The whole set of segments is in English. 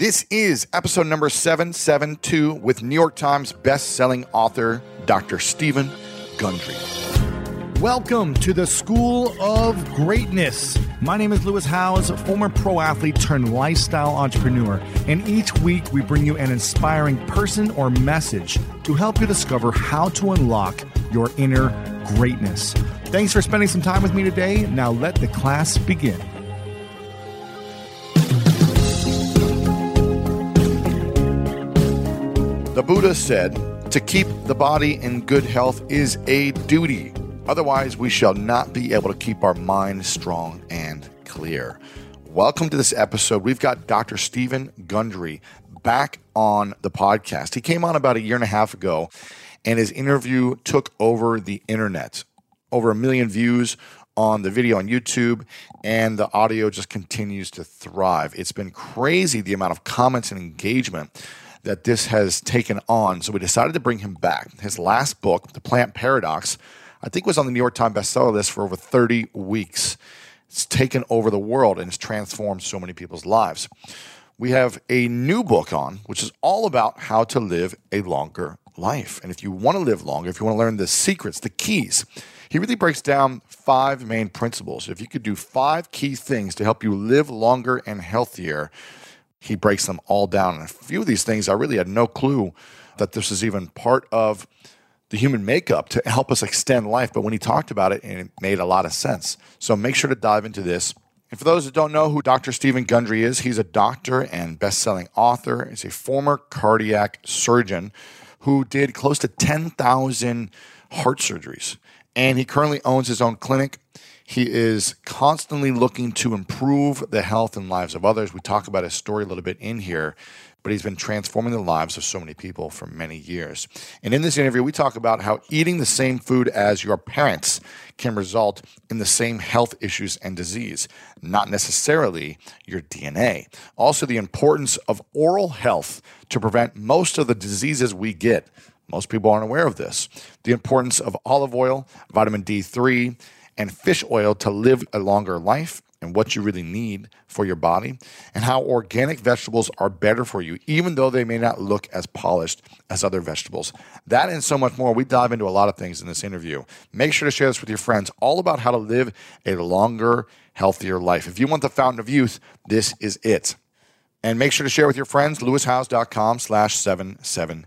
This is episode number 772 with New York Times best-selling author Dr. Steven Gundry. Welcome to the School of Greatness. My name is Lewis Howes, former pro athlete turned lifestyle entrepreneur, and each week we bring you an inspiring person or message to help you discover how to unlock your inner greatness. Thanks for spending some time with me today. Now let the class begin. The Buddha said, To keep the body in good health is a duty. Otherwise, we shall not be able to keep our mind strong and clear. Welcome to this episode. We've got Dr. Steven Gundry back on the podcast. He came on about a year and a half ago, and his interview took over the internet. Over a million views on the video on YouTube, and the audio just continues to thrive. It's been crazy the amount of comments and engagement that this has taken on. So we decided to bring him back. His last book, The Plant Paradox, I think was on the New York Times bestseller list for over 30 weeks. It's taken over the world and it's transformed so many people's lives. We have a new book on, which is all about how to live a longer life. And if you want to live longer, if you want to learn the secrets, the keys, he really breaks down five main principles. If you could do five key things to help you live longer and healthier, he breaks them all down. And a few of these things, I really had no clue that this is even part of the human makeup to help us extend life. But when he talked about it, and it made a lot of sense. So make sure to dive into this. And for those that don't know who Dr. Steven Gundry is, he's a doctor and best-selling author. He's a former cardiac surgeon who did close to 10,000 heart surgeries. And he currently owns his own clinic he is constantly looking to improve the health and lives of others. We talk about his story a little bit in here, but he's been transforming the lives of so many people for many years. And in this interview, we talk about how eating the same food as your parents can result in the same health issues and disease, not necessarily your DNA. Also, the importance of oral health to prevent most of the diseases we get. Most people aren't aware of this. The importance of olive oil, vitamin D3, and fish oil to live a longer life and what you really need for your body, and how organic vegetables are better for you, even though they may not look as polished as other vegetables. That and so much more. We dive into a lot of things in this interview. Make sure to share this with your friends, all about how to live a longer, healthier life. If you want the fountain of youth, this is it. And make sure to share with your friends, lewishowes.com slash 77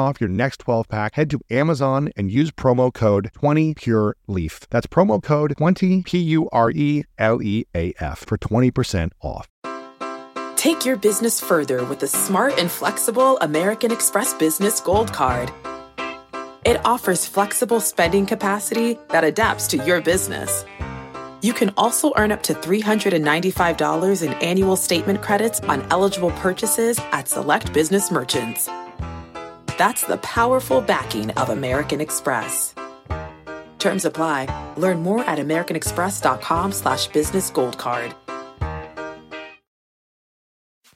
off your next 12 pack, head to Amazon and use promo code 20PureLeaf. That's promo code 20 P U R E L E A F for 20% off. Take your business further with the smart and flexible American Express Business Gold Card. It offers flexible spending capacity that adapts to your business. You can also earn up to $395 in annual statement credits on eligible purchases at select business merchants. That's the powerful backing of American Express. Terms apply. Learn more at americanexpress.com slash business gold card.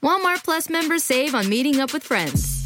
Walmart Plus members save on meeting up with friends.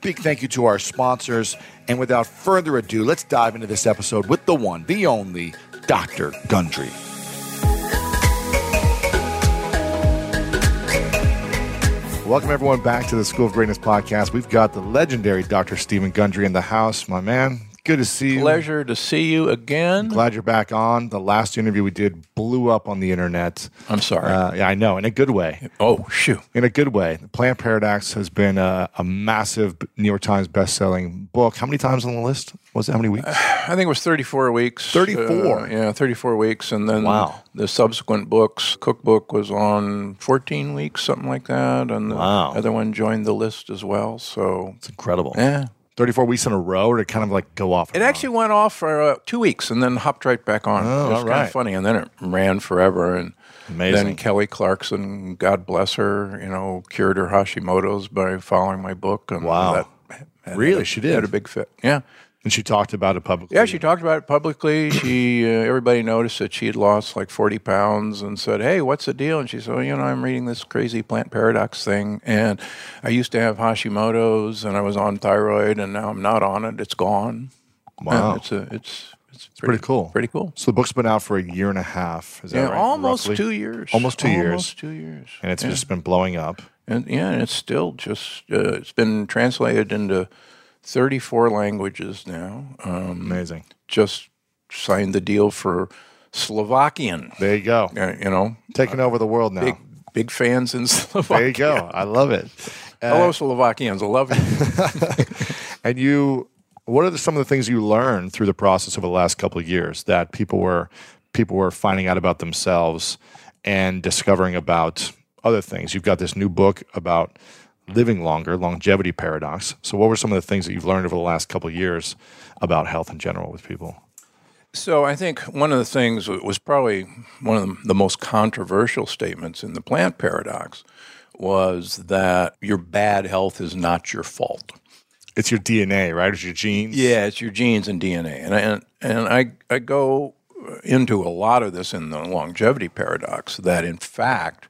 Big thank you to our sponsors. And without further ado, let's dive into this episode with the one, the only, Dr. Gundry. Welcome, everyone, back to the School of Greatness podcast. We've got the legendary Dr. Steven Gundry in the house. My man, Good to see you. Pleasure to see you again. Glad you're back on. The last interview we did blew up on the internet. I'm sorry. Uh, yeah, I know, in a good way. oh, shoot. In a good way. The Plant Paradox has been a, a massive New York Times best-selling book. How many times on the list? Was it how many weeks? I think it was 34 weeks. 34? Uh, yeah, 34 weeks. And then Wow. the subsequent books, cookbook was on 14 weeks, something like that. And the Wow. other one joined the list as well. So, It's incredible. yeah. 34 weeks in a row, or to kind of like go off. It actually went off for uh, two weeks and then hopped right back on. Oh, it was kind right. of funny. And then it ran forever. And Amazing. then Kelly Clarkson, God bless her, you know, cured her Hashimoto's by following my book. And Wow. that Really? She did? Had a big fit. Yeah. And she talked about it publicly. Yeah, she talked about it publicly. She, uh, everybody noticed that she had lost like forty pounds, and said, "Hey, what's the deal?" And she said, well, "You know, I'm reading this crazy plant paradox thing, and I used to have Hashimoto's, and I was on thyroid, and now I'm not on it. It's gone. Wow. And it's a, it's it's pretty cool. Pretty cool. So the book's been out for a year and a half. Is that Yeah, right? almost Roughly? two years. Almost two years. Almost two years. And it's Yeah. just been blowing up. And yeah, and it's still just uh, it's been translated into 34 languages now. Um, Amazing. just signed the deal for Slovakian. There you go. Uh, you know, Taking over the world now. big big fans in Slovakia. There you go. I love it. Uh, Hello, Slovakians. I love you. And you, what are the, some of the things you learned through the process over the last couple of years that people were people were finding out about themselves and discovering about other things? You've got this new book about living longer, longevity paradox. So, what were some of the things that you've learned over the last couple of years about health in general with people? so I think one of the things that was probably one of the, the most controversial statements in the plant paradox was that your bad health is not your fault. It's your DNA, right? It's your genes. Yeah, it's your genes and DNA, and I, and and I I go into a lot of this in the longevity paradox. That in fact,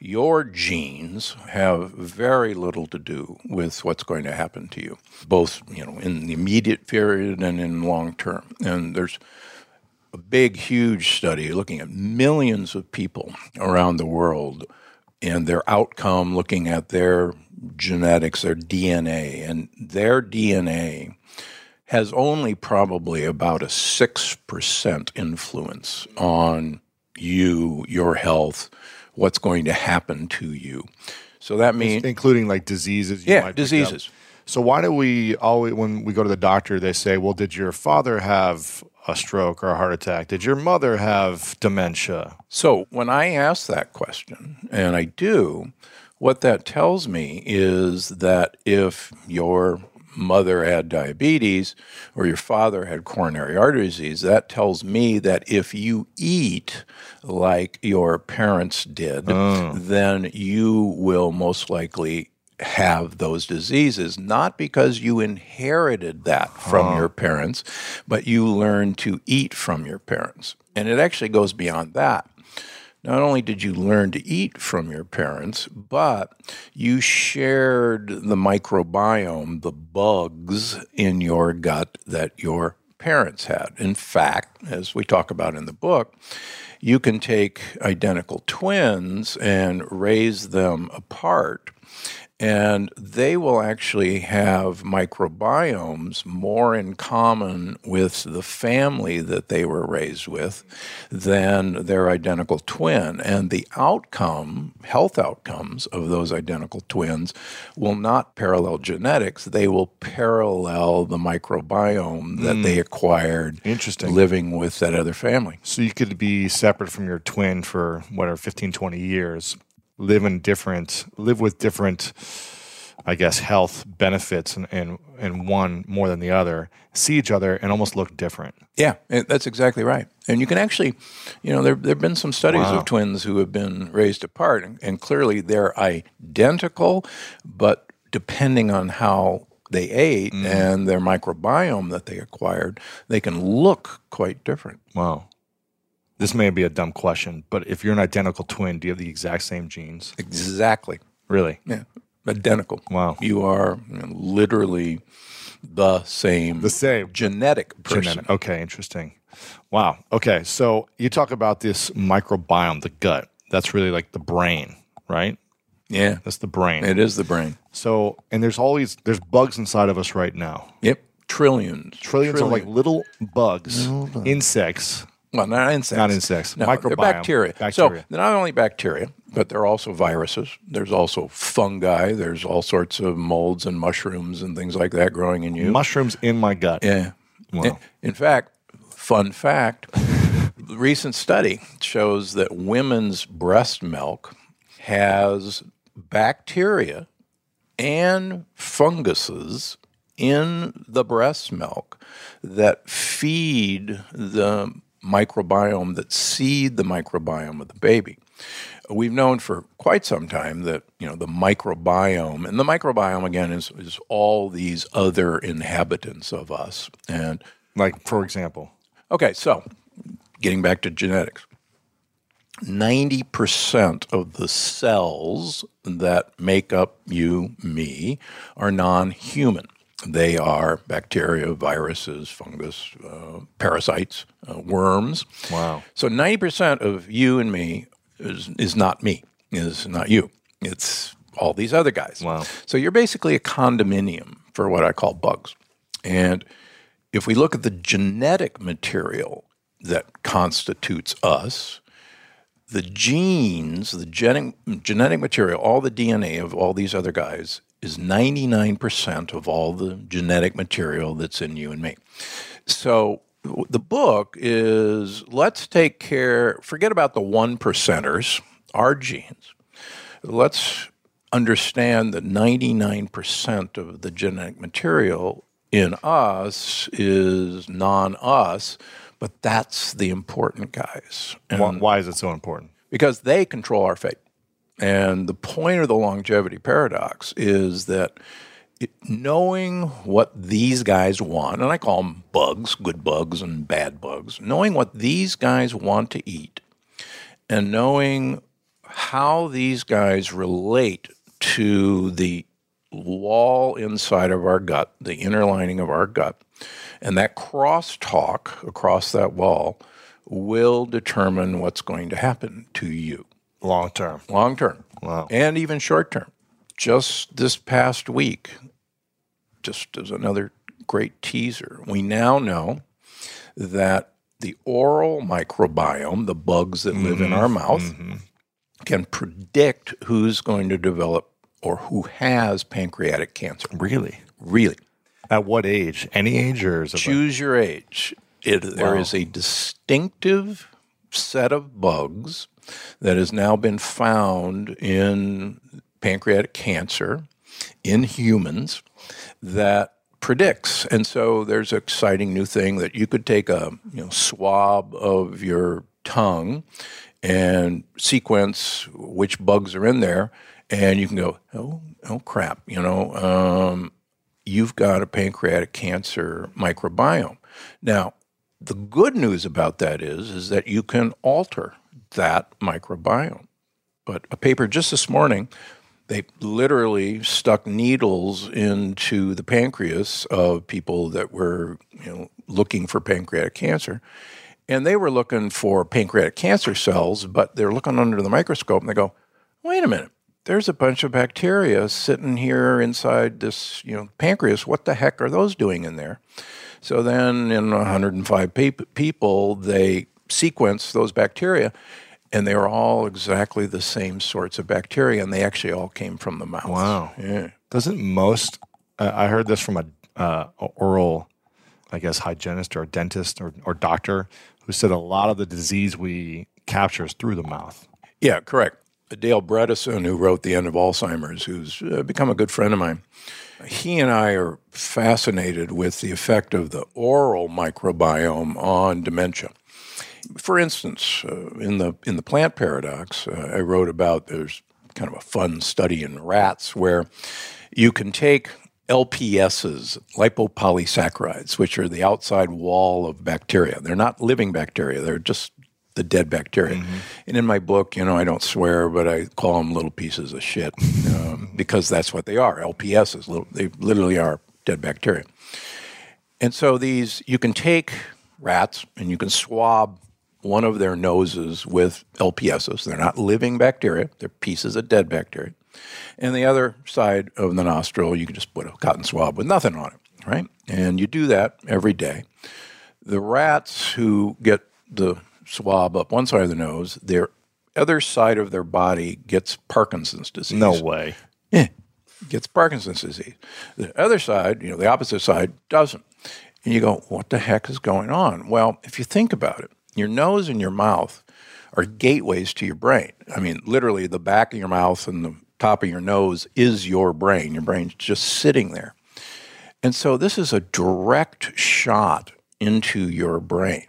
your genes have very little to do with what's going to happen to you, both you know in the immediate period and in long term. And there's a big, huge study looking at millions of people around the world and their outcome, looking at their genetics, their DNA, and their DNA has only probably about a 6% influence on you, your health, what's going to happen to you. So that means, including like diseases. you yeah, might pick up. diseases. So why do we always, when we go to the doctor, they say, "Well, did your father have a stroke or a heart attack? Did your mother have dementia?" So when I ask that question, and I do, what that tells me is that if your mother had diabetes or your father had coronary artery disease, that tells me that if you eat like your parents did, oh. then you will most likely have those diseases, not because you inherited that from your parents, but you learned to eat from your parents. And it actually goes beyond that. Not only did you learn to eat from your parents, but you shared the microbiome, the bugs in your gut that your parents had. In fact, as we talk about in the book, you can take identical twins and raise them apart and they will actually have microbiomes more in common with the family that they were raised with than their identical twin. And the outcome, health outcomes of those identical twins will not parallel genetics, they will parallel the microbiome that they hmm. acquired Interesting. living with that other family. So you could be separate from your twin for whatever 15, 20 years, live in different, live with different, I guess, health benefits, and and, and one more than the other, see each other and almost look different. Yeah, eh, that's exactly right. And you can actually, you know, there there have been some studies Wow. of twins who have been raised apart, and, and clearly they're identical, but depending on how they ate Mm. and their microbiome that they acquired, they can look quite different. Wow. This may be a dumb question, but if you're an identical twin, do you have the exact same genes? Exactly. Really? Yeah. Identical. Wow. You are literally the same The same. genetic person. Genetic. Okay, interesting. Wow. Okay, so you talk about this microbiome, the gut. That's really like the brain, right? Yeah. That's the brain. It is the brain. So, and there's always there's bugs inside of us right now. Yep. trillions. Trillions of like little bugs, insects. Well, not insects. Not insects. No, they're Microbiome. bacteria. So they're not only bacteria, but they're also viruses. There's also fungi. There's all sorts of molds and mushrooms and things like that growing in you. Mushrooms in my gut. Yeah. Wow. In, in fact, fun fact, recent study shows that women's breast milk has bacteria and funguses in the breast milk that feed the microbiome that seed the microbiome of the baby. We've known for quite some time that you know the microbiome, and the microbiome again is, is all these other inhabitants of us. And Like, for example, okay, so getting back to genetics, ninety percent of the cells that make up you, me, are non-human. They are bacteria, viruses, fungus, uh, parasites, uh, worms. Wow. So ninety percent of you and me is is not me. Is not you. It's all these other guys. Wow. So you're basically a condominium for what I call bugs. And if we look at the genetic material that constitutes us, the genes, the genetic, genetic material, all the DNA of all these other guys is 99% of all the genetic material that's in you and me. So the book is let's take care, forget about the one percenters, our genes. Let's understand that 99% of the genetic material in us is non us, but that's the important guys. Why, why is it so important? because they control our fate. And the point of the longevity paradox is that it, knowing what these guys want, and I call them bugs, good bugs and bad bugs, knowing what these guys want to eat and knowing how these guys relate to the wall inside of our gut, the inner lining of our gut, and that crosstalk across that wall will determine what's going to happen to you Long term. long term Wow. and even short term. Just this past week, just as another great teaser, we now know that the oral microbiome, the bugs that live in mm-hmm. our mouth, mm-hmm. can predict who's going to develop or who has pancreatic cancer. Really? Really. At what age? Any age or is it like- Choose your age. It, There is a distinctive set of bugs that has now been found in pancreatic cancer in humans that predicts. And so there's an exciting new thing that you could take a you know, swab of your tongue and sequence which bugs are in there, and you can go, oh, oh crap, you know, um, you've got a pancreatic cancer microbiome. Now, the good news about that is, is that you can alter that microbiome. But a paper just this morning, they literally stuck needles into the pancreas of people that were, you know, looking for pancreatic cancer. And they were looking for pancreatic cancer cells, but they're looking under the microscope and they go, wait a minute, there's a bunch of bacteria sitting here inside this, you know, pancreas. What the heck are those doing in there? So then in 105 peop people, they sequence those bacteria and they were all exactly the same sorts of bacteria and they actually all came from the mouth. Wow. Yeah. Doesn't most? Uh, I heard this from a uh, oral, I guess, hygienist or dentist or, or doctor who said a lot of the disease we capture is through the mouth. Yeah, correct. Dale Bredesen, who wrote The End of Alzheimer's, who's uh, become a good friend of mine, he and I are fascinated with the effect of the oral microbiome on dementia. For instance, uh, in the in the plant paradox, uh, I wrote about there's kind of a fun study in rats where you can take LPSs, lipopolysaccharides, which are the outside wall of bacteria. They're not living bacteria; they're just the dead bacteria. And in my book, you know, I don't swear, but I call them little pieces of shit um, because that's what they are. LPSs, little, they literally are dead bacteria. And so these, you can take rats and you can swab one of their noses with LPSs. They're not living bacteria; they're pieces of dead bacteria. And the other side of the nostril, you can just put a cotton swab with nothing on it, right? And you do that every day. The rats who get the swab up one side of the nose, their other side of their body gets Parkinson's disease. No way. Yeah, gets Parkinson's disease. The other side, you know, the opposite side doesn't. And you go, what the heck is going on? Well, if you think about it, your nose and your mouth are gateways to your brain. I mean, literally, the back of your mouth and the top of your nose is your brain. Your brain's just sitting there. And so this is a direct shot into your brain.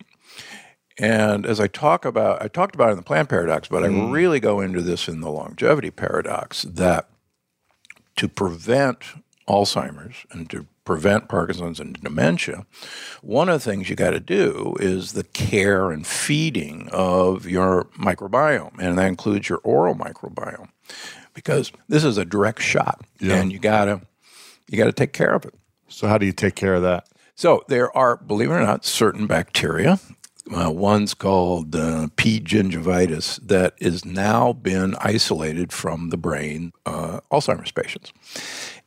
And as I talk about, I talked about it in the plant paradox, but I hmm. really go into this in the longevity paradox that to prevent Alzheimer's and to prevent Parkinson's and dementia, one of the things you got to do is the care and feeding of your microbiome, and that includes your oral microbiome, because this is a direct shot, and you gotta you got to take care of it. So how do you take care of that? So there are, believe it or not, certain bacteria. Uh, one's called uh, P. gingivalis that is now been isolated from the brain uh, Alzheimer's patients.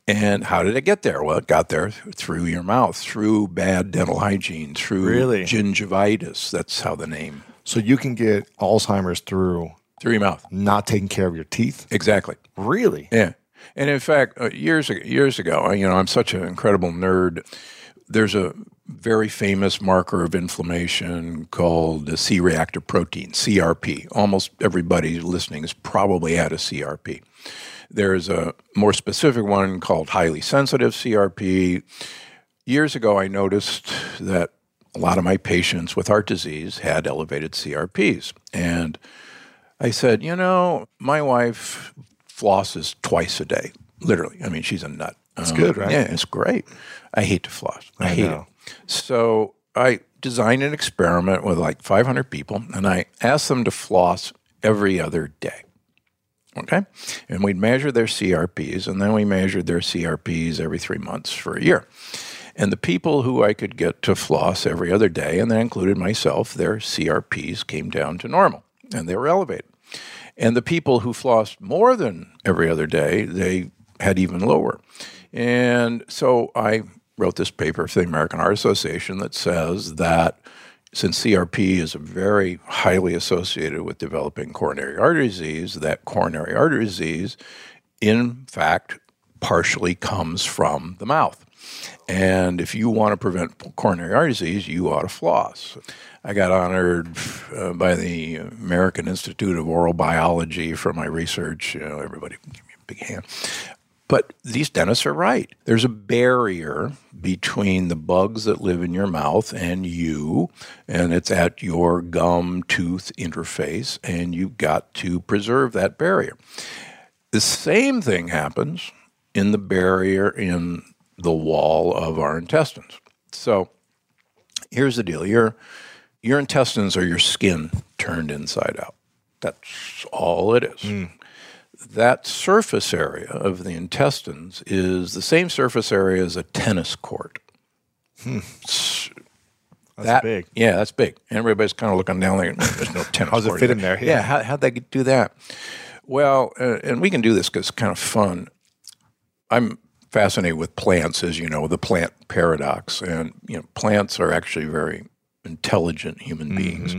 And how did it get there? Well, it got there through your mouth, through bad dental hygiene, through Really? gingivitis. That's how the name So you can get Alzheimer's through through your mouth. not taking care of your teeth. Exactly. Really? Yeah, and in fact, uh, years ago, years ago, you know, I'm such an incredible nerd. There's a very famous marker of inflammation called the C-reactive protein (CRP). Almost everybody listening has probably had a CRP. There's a more specific one called highly sensitive CRP. Years ago, I noticed that a lot of my patients with heart disease had elevated CRPs, and I said, you know, my wife flosses twice a day, literally. I mean, she's a nut. It's good, right? Yeah, it's great. I hate to floss. I, hate know. it. So I designed an experiment with like 500 people, and I asked them to floss every other day. Okay. And we'd measure their CRPs, and then we measured their CRPs every three months for a year. And the people who I could get to floss every other day, and that included myself, their CRPs came down to normal and they were elevated. And the people who flossed more than every other day, they had even lower. And so I wrote this paper for the American Heart Association that says that since CRP is very highly associated with developing coronary artery disease, that coronary artery disease, in fact, partially comes from the mouth. And if you want to prevent coronary artery disease, you ought to floss. I got honored uh, by the American Institute of Oral Biology for my research. You know, everybody give me a big hand. But these dentists are right. There's a barrier between the bugs that live in your mouth and you, and it's at your gum tooth interface, and you've got to preserve that barrier. The same thing happens in the barrier in the wall of our intestines. So here's the deal your, your intestines are your skin turned inside out. That's all it is hmm. That surface area of the intestines is the same surface area as a tennis court. That's That's big. Yeah, that's big. And everybody's kind of looking down like, there's no tennis How's it fit here." in there? Yeah, Yeah. how, how'd they do that? Well, uh, and we can do this because it's kind of fun. I'm fascinated with plants, as you know, the plant paradox. And, you know, plants are actually very intelligent human beings.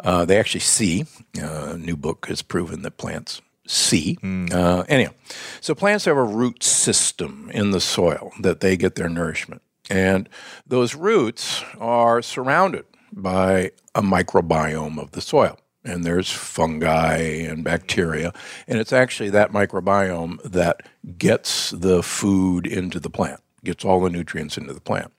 Uh, they actually see. Uh, a new book has proven that plants see. Uh, anyhow, so plants have a root system in the soil that they get their nourishment. And those roots are surrounded by a microbiome of the soil. And there's fungi and bacteria. And it's actually that microbiome that gets the food into the plant, gets all the nutrients into the plant.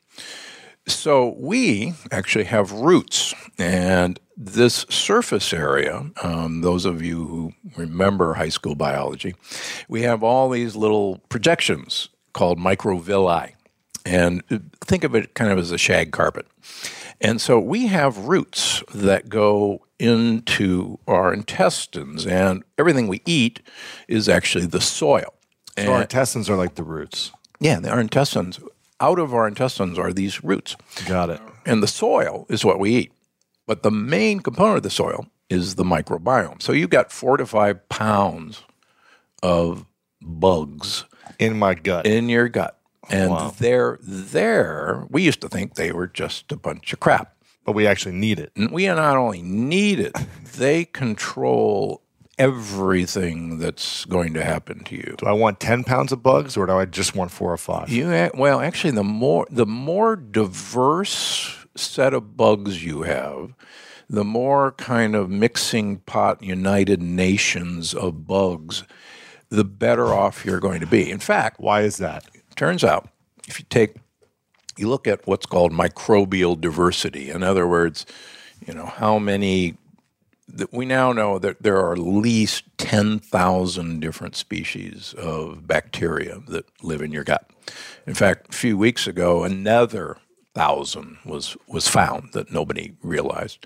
So we actually have roots, and this surface area, um, those of you who remember high school biology, we have all these little projections called microvilli. And think of it kind of as a shag carpet. And so we have roots that go into our intestines, and everything we eat is actually the soil. So our intestines are like the roots. Yeah, our intestines, out of our intestines are these roots. Got it. And the soil is what we eat. But the main component of the soil is the microbiome. So you've got four to five pounds of bugs In my gut. in your gut. And Wow. they're there. We used to think they were just a bunch of crap. But we actually need it. And we not only need it, they control everything that's going to happen to you. Do I want 10 pounds of bugs or do I just want four or five? You well, actually, the more the more diverse set of bugs you have, the more kind of mixing pot United Nations of bugs, the better off you're going to be. In fact, Why is that? turns out if you take you look at what's called microbial diversity in other words you know how many that we now know that there are at least 10,000 different species of bacteria that live in your gut. In fact, a few weeks ago another 1000 was was found that nobody realized.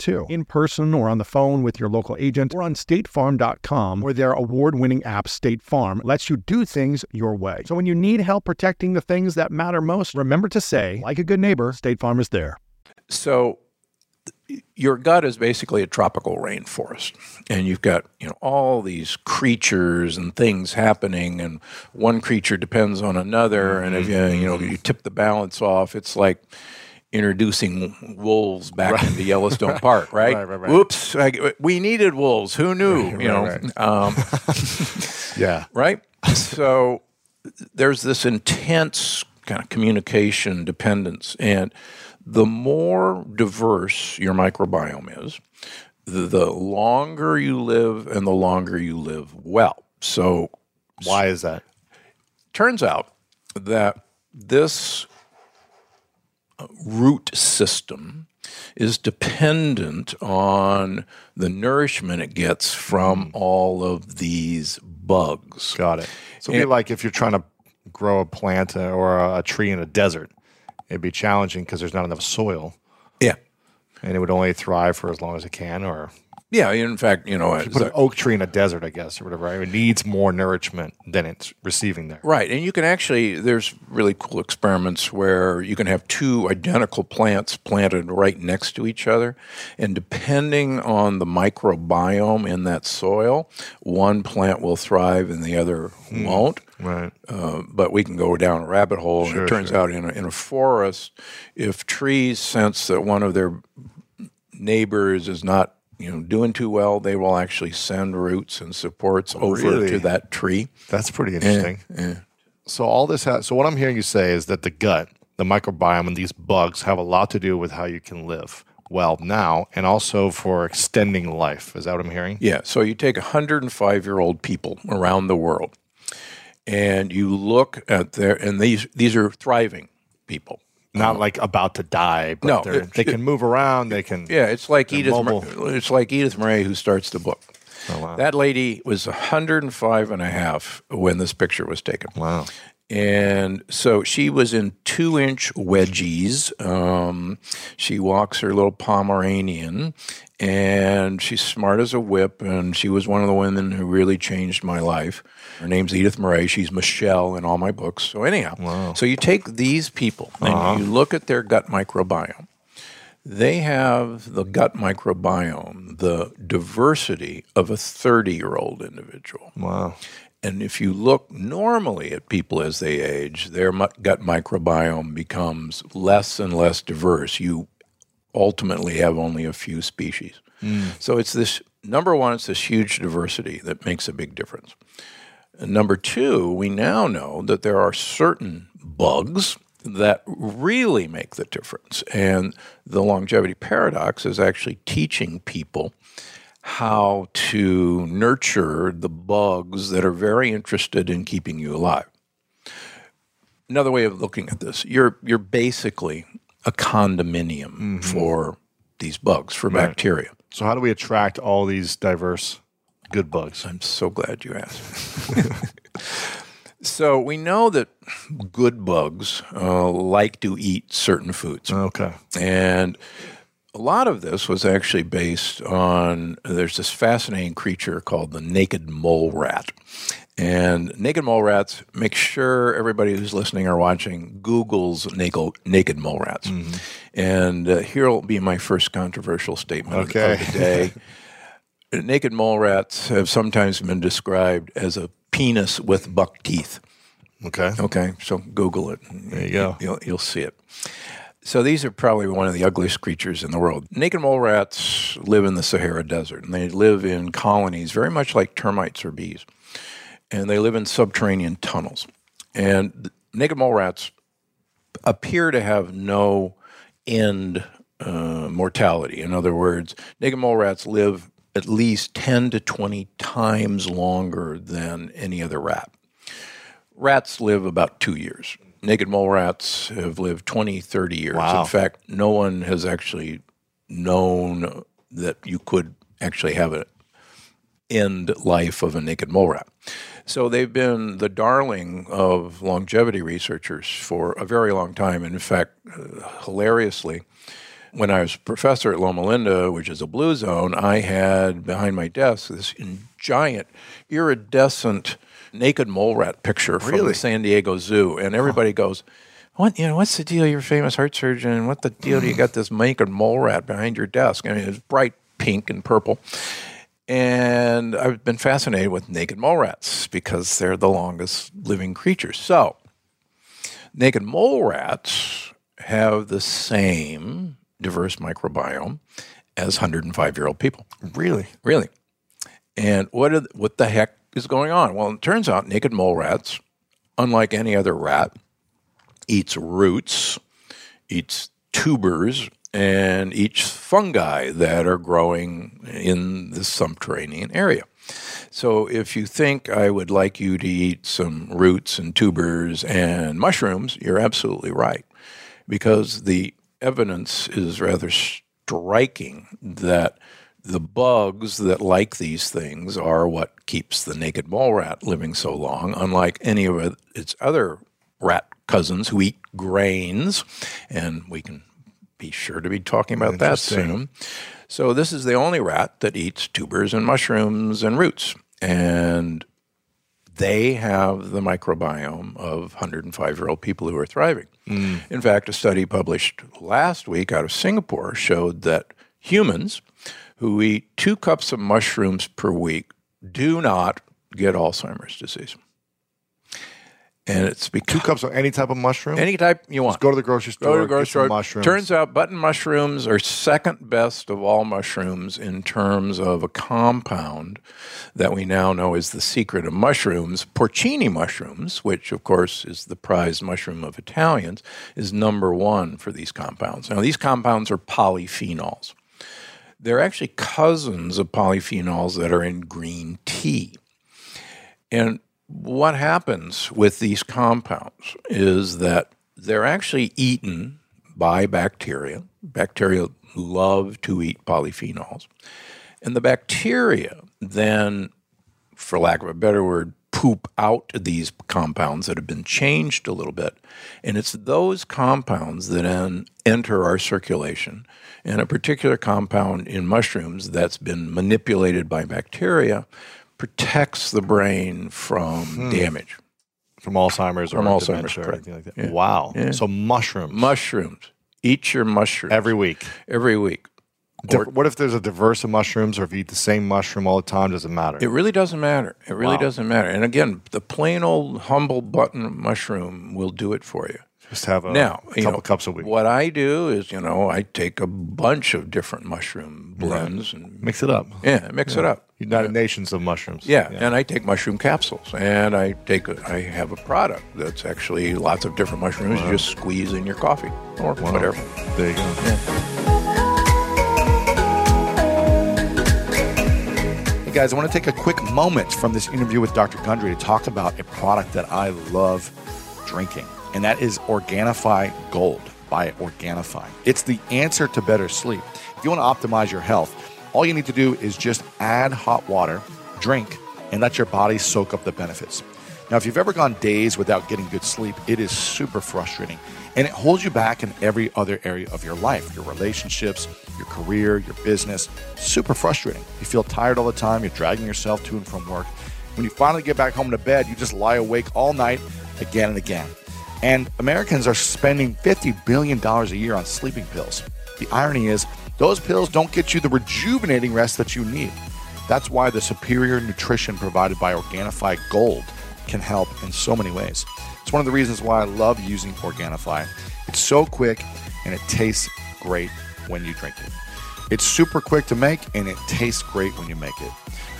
too. In person or on the phone with your local agent or on statefarm.com where their award-winning app State Farm lets you do things your way. So when you need help protecting the things that matter most, remember to say, like a good neighbor, State Farm is there. So your gut is basically a tropical rainforest and you've got you know all these creatures and things happening and one creature depends on another and if you you know you tip the balance off it's like introducing wolves back into Yellowstone Park right Right, right, right. whoops I, we needed wolves who knew you know right, Um, Yeah. right? so there's this intense kind of communication dependence, and the more diverse your microbiome is, the, longer you live and the longer you live well. So Why is that? turns out that this root system is dependent on the nourishment it gets from all of these bugs. Got it. So it'd be like if you're trying to grow a plant or a, a tree in a desert, it'd be challenging because there's not enough soil, Yeah. and it would only thrive for as long as it can. Or Yeah, in fact, you know, if you put an oak tree in a desert, I guess, or whatever. Right? It needs more nourishment than it's receiving there. right, and you can actually there's really cool experiments where you can have two identical plants planted right next to each other, and depending on the microbiome in that soil, one plant will thrive and the other won't. Right. Uh, but we can go down a rabbit hole. and it turns sure. out in a, in a forest, if trees sense that one of their neighbors is not you know doing too well, they will actually send roots and supports over Really? to that tree. That's pretty eh, interesting. Eh. So all this has, so what I'm hearing you say is that the gut, the microbiome, and these bugs have a lot to do with how you can live. well now and also for extending life. Is that what I'm hearing? Yeah. So you take 105 year old people around the world and you look at their, and these, these are thriving people. Not like about to die, but No, it- they can move around. They can. Yeah. It's like Edith, mobile. It's like Edith Morrey who starts the book. Oh, wow. That lady was 105 and a half when this picture was taken. wow. And so she was in two inch wedgies. Um, she walks her little Pomeranian and she's smart as a whip. And she was one of the women who really changed my life. Her name's Edith Morrey. She's Michelle in all my books. So, anyhow, so you take these people and uh-huh. you look at their gut microbiome. They have the gut microbiome, the diversity of a 30 year old individual. Wow. And if you look normally at people as they age, their gut microbiome becomes less and less diverse. You ultimately have only a few species. Hmm. So it's this number one, it's this huge diversity that makes a big difference. Number two, we now know that there are certain bugs that really make the difference. And the longevity paradox is actually teaching people how to nurture the bugs that are very interested in keeping you alive. Another way of looking at this, you're you're basically a condominium mm-hmm. for these bugs, for bacteria. So how do we attract all these diverse good bugs? I'm so glad you asked. so we know that good bugs uh, like to eat certain foods. Okay. And a lot of this was actually based on there's this fascinating creature called the naked mole rat. And naked mole rats, make sure everybody who's listening or watching Googles naked, naked mole rats. And uh, here will be my first controversial statement Okay. of the day. naked mole rats have sometimes been described as a penis with buck teeth. Okay. Okay, so Google it. There you go. You'll, you'll see it. So these are probably one of the ugliest creatures in the world. Naked mole rats live in the Sahara Desert, and they live in colonies very much like termites or bees. And they live in subterranean tunnels. And naked mole rats appear to have no end uh, mortality. In other words, naked mole rats live at least 10 to 20 times longer than any other rat. Rats live about two years. Naked mole rats have lived 20, 30 years. Wow. In fact, no one has actually known that you could actually have an end life of a naked mole rat. So they've been the darling of longevity researchers for a very long time. In fact, uh, hilariously, when I was a professor at Loma Linda, which is a blue zone, I had behind my desk this giant iridescent naked mole rat picture from Really? the San Diego Zoo, and everybody goes, "What? You know, what's the deal? You're a famous heart surgeon. What the deal? Do you got this naked mole rat behind your desk? I mean, it's bright pink and purple." And I've been fascinated with naked mole rats because they're the longest living creatures. So, naked mole rats have the same diverse microbiome as 105 year old people. Really? Really. And what, are, what the heck is going on? Well, it turns out naked mole rats, unlike any other rat, eats roots, eats tubers, and eats fungi that are growing in the subterranean area. So if you think I would like you to eat some roots and tubers and mushrooms, you're absolutely right. Because the evidence is rather striking that the bugs that like these things are what keeps the naked mole rat living so long, unlike any of its other rat cousins who eat grains. And we can be sure to be talking about that soon. So, this is the only rat that eats tubers and mushrooms and roots. And they have the microbiome of 105 year old people who are thriving. Mm. In fact, a study published last week out of Singapore showed that humans who eat two cups of mushrooms per week do not get Alzheimer's disease. And it's Two cups of any type of mushroom. any type you want. Just go to the grocery store. Go to the grocery store. Mushrooms. Turns out button mushrooms are second best of all mushrooms in terms of a compound that we now know is the secret of mushrooms. Porcini mushrooms, which of course is the prized mushroom of Italians, is number one for these compounds. Now, these compounds are polyphenols. They're actually cousins of polyphenols that are in green tea. And what happens with these compounds is that they're actually eaten by bacteria. Bacteria love to eat polyphenols. And the bacteria then, for lack of a better word, poop out these compounds that have been changed a little bit. And it's those compounds that then enter our circulation. And a particular compound in mushrooms that's been manipulated by bacteria protects the brain from hmm. damage. from Alzheimer's From or Alzheimer's, or anything like that. Yeah. Wow. Yeah. So mushrooms Mushrooms. Eat your mushrooms every week. every week. Diff- what if there's a diverse of mushrooms, or if you eat the same mushroom all the time? Does it matter? It really doesn't matter. It really Wow. doesn't matter. And again, the plain old humble button mushroom will do it for you. Just have a now, you couple know, cups a week. What I do is, you know, I take a bunch of different mushroom blends and Mix it up. yeah, mix it up. United Nations of mushrooms. Yeah, and I take mushroom capsules, and I take a, I have a product that's actually lots of different mushrooms. You just squeeze in your coffee or Wow. whatever. There you go. Hey guys, I want to take a quick moment from this interview with Dr. Gundry to talk about a product that I love drinking, and that is Organifi Gold by Organifi. It's the answer to better sleep. If you want to optimize your health, all you need to do is just add hot water, drink, and let your body soak up the benefits. Now, if you've ever gone days without getting good sleep, it is super frustrating and it holds you back in every other area of your life your relationships, your career, your business. Super frustrating. You feel tired all the time, you're dragging yourself to and from work. When you finally get back home to bed, you just lie awake all night again and again. And Americans are spending $50 billion a year on sleeping pills. The irony is, those pills don't get you the rejuvenating rest that you need. That's why the superior nutrition provided by Organifi Gold can help in so many ways. It's one of the reasons why I love using Organifi. It's so quick and it tastes great when you drink it. It's super quick to make and it tastes great when you make it.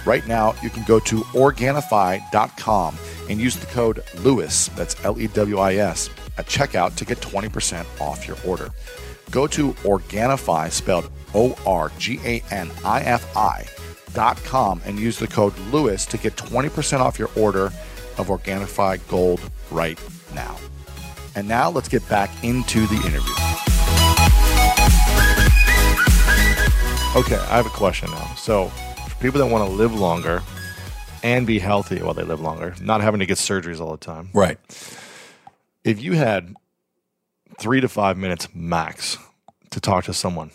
Right now, you can go to Organifi.com and use the code LEWIS, that's L E W I S, at checkout to get 20% off your order. Go to Organifi, spelled O R G A N I F I, dot com and use the code LEWIS to get 20% off your order of Organifi Gold right now. And now let's get back into the interview. Okay, I have a question now. So, people that want to live longer and be healthy while they live longer, not having to get surgeries all the time, Right. if you had three to five minutes max to talk to someone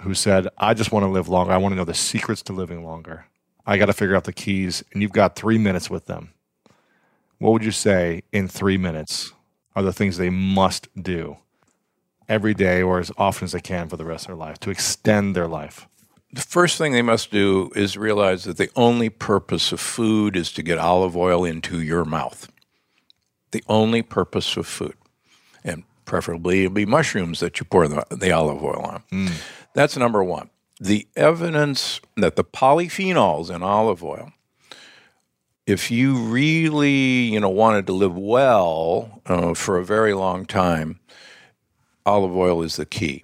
who said, I just want to live longer, I want to know the secrets to living longer, I got to figure out the keys, and you've got three minutes with them, what would you say in three minutes are the things they must do every day or as often as they can for the rest of their life to extend their life? The first thing they must do is realize that the only purpose of food is to get olive oil into your mouth. The only purpose of food. And preferably it'll be mushrooms that you pour the, the olive oil on. That's number one. The evidence that the polyphenols in olive oil, if you really, you know, wanted to live well uh, for a very long time, olive oil is the key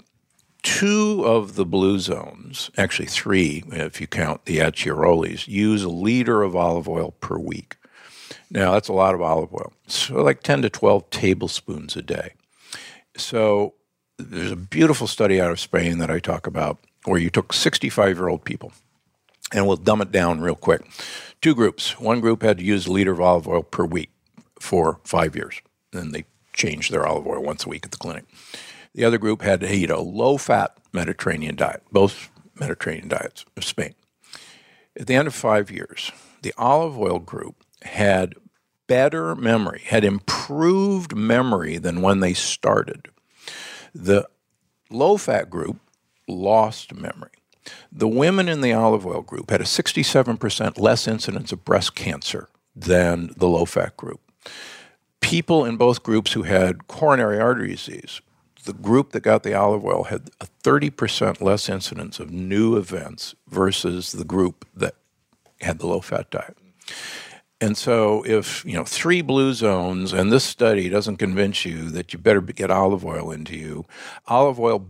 two of the blue zones, actually three, if you count the Acciarolis, use a liter of olive oil per week. Now, that's a lot of olive oil. So, like 10 to 12 tablespoons a day. So, there's a beautiful study out of Spain that I talk about where you took 65 year old people, and we'll dumb it down real quick. Two groups. One group had to use a liter of olive oil per week for five years. Then they changed their olive oil once a week at the clinic. The other group had to eat a low fat Mediterranean diet, both Mediterranean diets of Spain. At the end of five years, the olive oil group had better memory, had improved memory than when they started. The low fat group lost memory. The women in the olive oil group had a 67% less incidence of breast cancer than the low fat group people in both groups who had coronary artery disease, the group that got the olive oil had a 30% less incidence of new events versus the group that had the low fat diet. And so, if you know three blue zones, and this study doesn't convince you that you better get olive oil into you, olive oil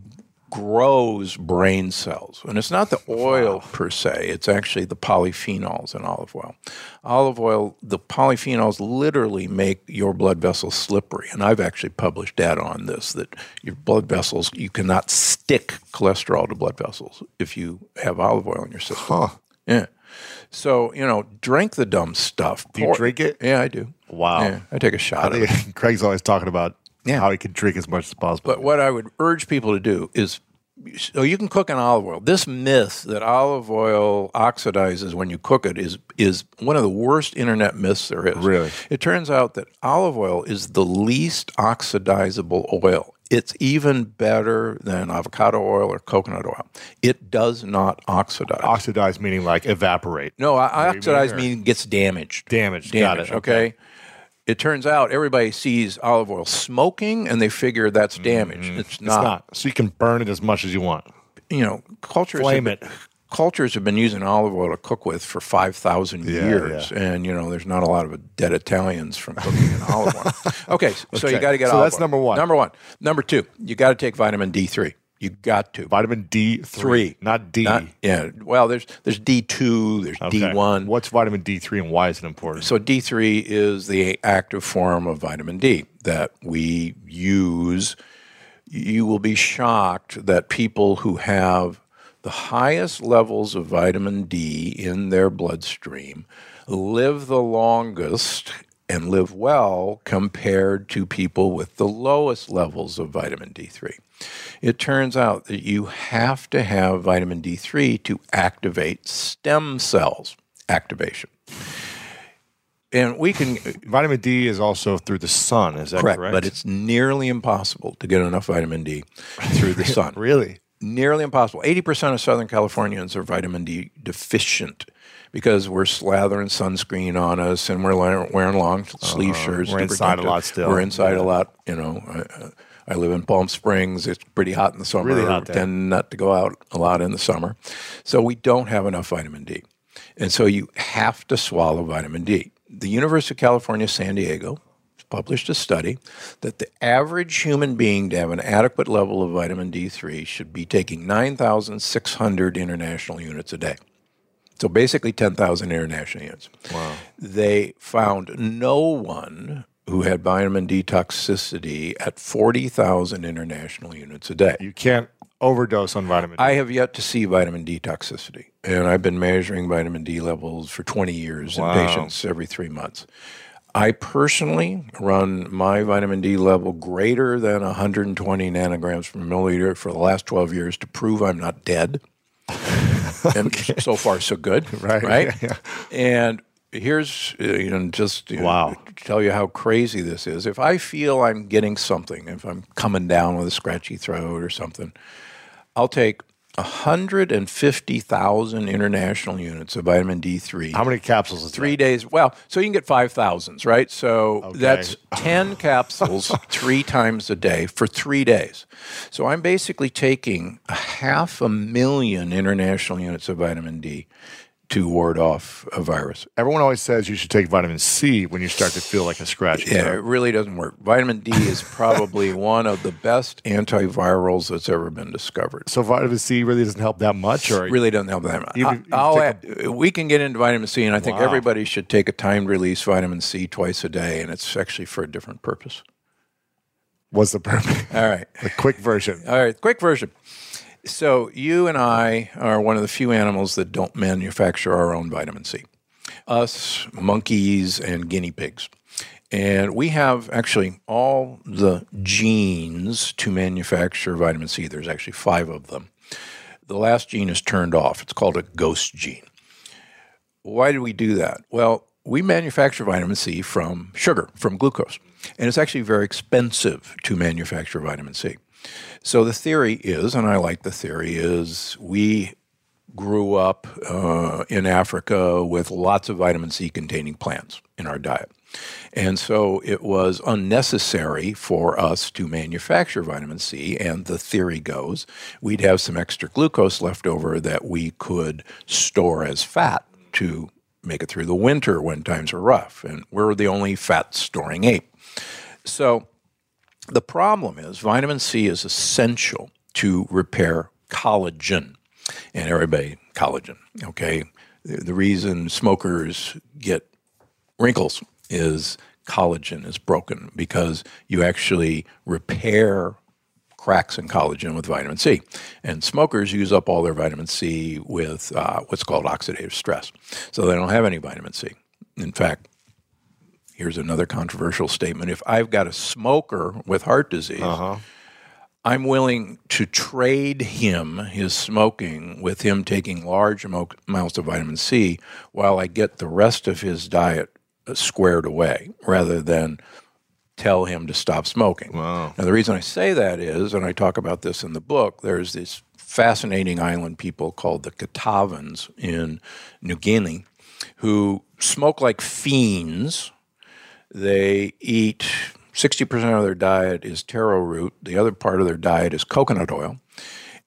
grows brain cells. And it's not the oil wow. per se, it's actually the polyphenols in olive oil. Olive oil, the polyphenols literally make your blood vessels slippery. And I've actually published data on this that your blood vessels, you cannot stick cholesterol to blood vessels if you have olive oil in your system. Huh. Yeah. So, you know, drink the dumb stuff. Do you Pour, drink it? Yeah, I do. Wow. Yeah, I take a shot Craig's always talking about yeah. how he can drink as much as possible. But what I would urge people to do is so you can cook in olive oil. This myth that olive oil oxidizes when you cook it is is one of the worst internet myths there is. Really? It turns out that olive oil is the least oxidizable oil. It's even better than avocado oil or coconut oil. It does not oxidize. Oxidize meaning like evaporate. No, oxidize meaning gets damaged. Damaged. damaged Got it. okay. okay it turns out everybody sees olive oil smoking and they figure that's damage. Mm, it's, not. it's, not. So you can burn it as much as you want. You know, cultures flame have, it. Cultures have been using olive oil to cook with for five thousand yeah, years, yeah. and you know, there's not a lot of dead Italians from cooking in olive oil. Okay, so okay. you got to get. So that's oil. number one. Number one. Number two, you got to take vitamin D three. You got to vitamin D three, not D. Not, yeah. Well, there's there's D two, there's D one. What's vitamin D three, and why is it important? So D three is the active form of vitamin D that we use. You will be shocked that people who have the highest levels of vitamin D in their bloodstream live the longest and live well compared to people with the lowest levels of vitamin D3. It turns out that you have to have vitamin D3 to activate stem cells activation. And we can. Vitamin D is also through the sun, is that correct? correct? But it's nearly impossible to get enough vitamin D through the sun. really? Nearly impossible. 80% of Southern Californians are vitamin D deficient because we're slathering sunscreen on us and we're wearing long sleeve uh, shirts. We're inside a lot still. We're inside yeah. a lot. You know, I, I, live in Palm Springs. It's pretty hot in the summer. Really hot there. Tend not to go out a lot in the summer, so we don't have enough vitamin D, and so you have to swallow vitamin D. The University of California, San Diego published a study that the average human being to have an adequate level of vitamin D3 should be taking 9,600 international units a day. So basically 10,000 international units. Wow. They found no one who had vitamin D toxicity at 40,000 international units a day. You can't overdose on vitamin D. I have yet to see vitamin D toxicity. And I've been measuring vitamin D levels for 20 years wow. in patients every three months. I personally run my vitamin D level greater than 120 nanograms per milliliter for the last 12 years to prove I'm not dead. and so far so good, right? Right. Yeah, yeah. And here's uh, you know just you wow. know, tell you how crazy this is. If I feel I'm getting something, if I'm coming down with a scratchy throat or something, I'll take 150,000 international units of vitamin D3. How many capsules is Three that? days. Well, so you can get 5,000s, right? So okay. that's 10 capsules three times a day for three days. So I'm basically taking a half a million international units of vitamin D to ward off a virus. Everyone always says you should take vitamin C when you start to feel like a scratch. Yeah, it really doesn't work. Vitamin D is probably one of the best antivirals that's ever been discovered. So vitamin C really doesn't help that much, or really doesn't help that much. You, you we can get into vitamin C, and I think wow. everybody should take a timed release vitamin C twice a day, and it's actually for a different purpose. What's the purpose? All right, the quick version. All right, quick version. So you and I are one of the few animals that don't manufacture our own vitamin C. Us, monkeys, and guinea pigs. And we have actually all the genes to manufacture vitamin C. There's actually five of them. The last gene is turned off. It's called a ghost gene. Why do we do that? Well, we manufacture vitamin C from sugar, from glucose. And it's actually very expensive to manufacture vitamin C. So the theory is, and I like the theory, is we grew up uh, in Africa with lots of vitamin C containing plants in our diet. And so it was unnecessary for us to manufacture vitamin C. And the theory goes we'd have some extra glucose left over that we could store as fat to make it through the winter when times are rough. And we're the only fat storing ape. So the problem is vitamin C is essential to repair collagen. And everybody, collagen, okay? The, reason smokers get wrinkles is collagen is broken because you actually repair cracks in collagen with vitamin C. And smokers use up all their vitamin C with uh, what's called oxidative stress. So they don't have any vitamin C. In fact, here's another controversial statement. If I've got a smoker with heart disease, I'm willing to trade him his smoking with him taking large amounts of vitamin C while I get the rest of his diet uh, squared away rather than tell him to stop smoking. Wow. Now, the reason I say that is, and I talk about this in the book, there's this fascinating island people called the Kitavans in New Guinea who smoke like fiends. They eat 60% of their diet is taro root, the other part of their diet is coconut oil.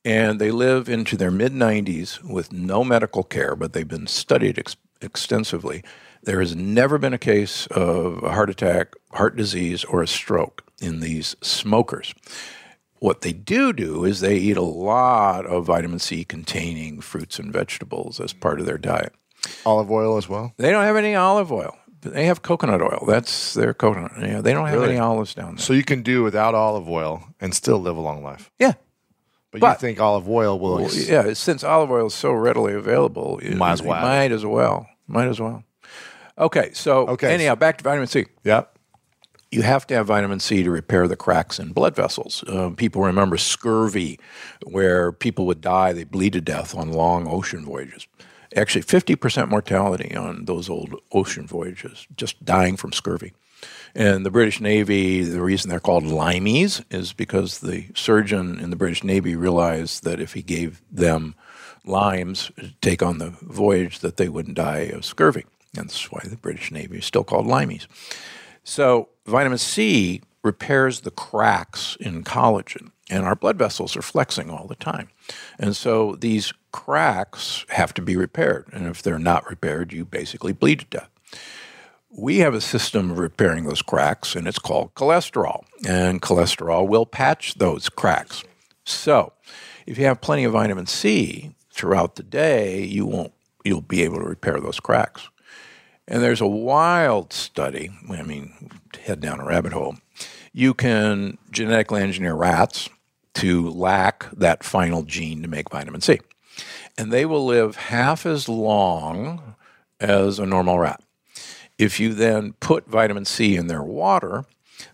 And they live into their mid 90s with no medical care, but they've been studied ex- extensively. There has never been a case of a heart attack, heart disease, or a stroke in these smokers. What they do do is they eat a lot of vitamin C containing fruits and vegetables as part of their diet. Olive oil as well. They don't have any olive oil. They have coconut oil. That's their coconut. You know, they don't have Really? any olives down there. So you can do without olive oil and still live a long life. yeah. But, But- you think olive oil will? Well, yeah, since olive oil is so readily available, you Might as well. Might as well. Might as well. Okay, so Okay. anyhow, back to vitamin C. Yep. You have to have vitamin C to repair the cracks in blood vessels. Um, people remember scurvy, where people would die, they bleed to death on long ocean voyages. Actually, 50% mortality on those old ocean voyages, just dying from scurvy. And the British Navy, the reason they're called limeys is because the surgeon in the British Navy realized that if he gave them limes to take on the voyage, that they wouldn't die of scurvy. And that's why the British Navy is still called limeys. So, vitamin C repairs the cracks in collagen, and our blood vessels are flexing all the time. And so, these cracks have to be repaired. And if they're not repaired, you basically bleed to death. We have a system of repairing those cracks, and it's called cholesterol. And cholesterol will patch those cracks. So, if you have plenty of vitamin C throughout the day, you won't you'll be able to repair those cracks. And there's a wild study, I mean, head down a rabbit hole. You can genetically engineer rats to lack that final gene to make vitamin C. And they will live half as long as a normal rat. If you then put vitamin C in their water,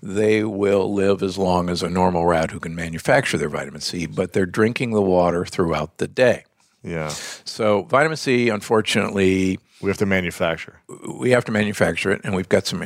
they will live as long as a normal rat who can manufacture their vitamin C, but they're drinking the water throughout the day. Yeah. So, vitamin C, unfortunately, We have to manufacture. we have to manufacture it, and we've got some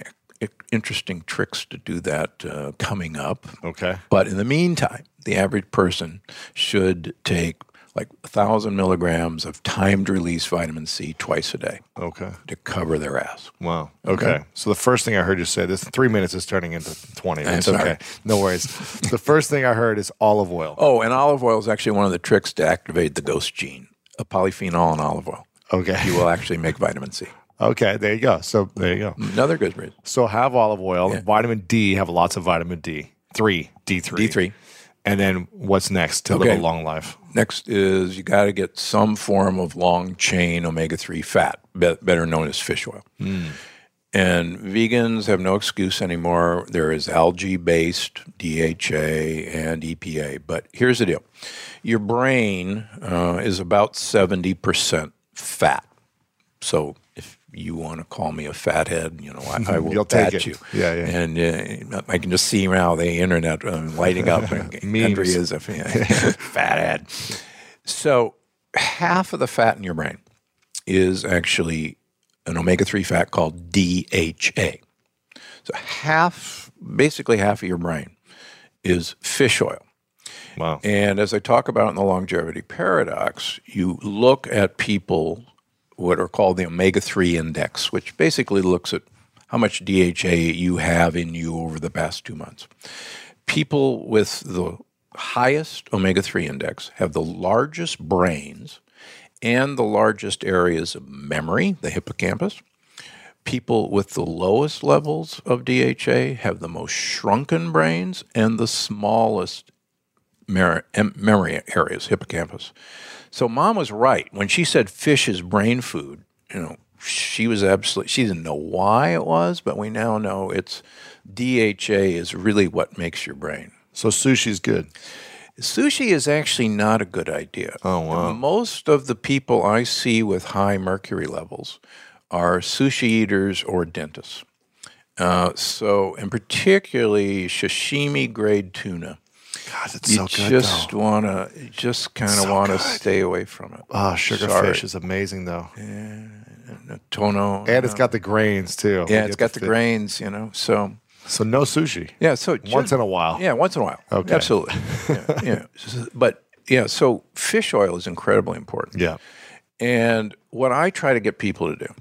interesting tricks to do that uh, coming up. Okay. But in the meantime, the average person should take like a thousand milligrams of timed release vitamin C twice a day Okay. to cover their ass. Wow. Okay. So the first thing I heard you say, this three minutes is turning into 20. I'm It's okay. No worries. the first thing I heard is olive oil. Oh, and olive oil is actually one of the tricks to activate the ghost gene. A polyphenol in olive oil. Okay. You will actually make vitamin C. Okay. There you go. So there you go. Another good reason. So have olive oil. Vitamin D, have lots of vitamin D. Three. D3. D3. And then what's next to live a long life? Next is you got to get some form of long chain omega 3 fat, be- better known as fish oil. And vegans have no excuse anymore. There is algae based DHA and EPA. But here's the deal your brain uh, is about 70% fat. So you want to call me a fathead, you know, I, I will it. you. Yeah, yeah. And uh, I can just see now the internet uh, lighting up. and Memes. is a fathead. So half of the fat in your brain is actually an omega 3 fat called DHA. So half, basically half of your brain is fish oil. Wow. And as I talk about in the longevity paradox, you look at people what are called the omega 3 index, which basically looks at how much DHA you have in you over the past two months. People with the highest omega 3 index have the largest brains and the largest areas of memory, the hippocampus. People with the lowest levels of DHA have the most shrunken brains and the smallest memory areas, hippocampus. So mom was right when she said fish is brain food. You know, she was absolutely. She didn't know why it was, but we now know it's DHA is really what makes your brain. So sushi's good. Sushi is actually not a good idea. Oh, wow. Most of the people I see with high mercury levels are sushi eaters or dentists. Uh, so, and particularly sashimi grade tuna. God, it's You so good. just though. to, you just kind of So want to stay away from it. Oh, sugar Sorry. fish is amazing though, Tono. and it's got the grains too. yeah, it's got the fi- grains, you know. So So no sushi. yeah, so Once in a while. Yeah, once in a while. Okay. absolutely. yeah, yeah. But yeah, so fish oil is incredibly important. Yeah. And what I try to get people to do,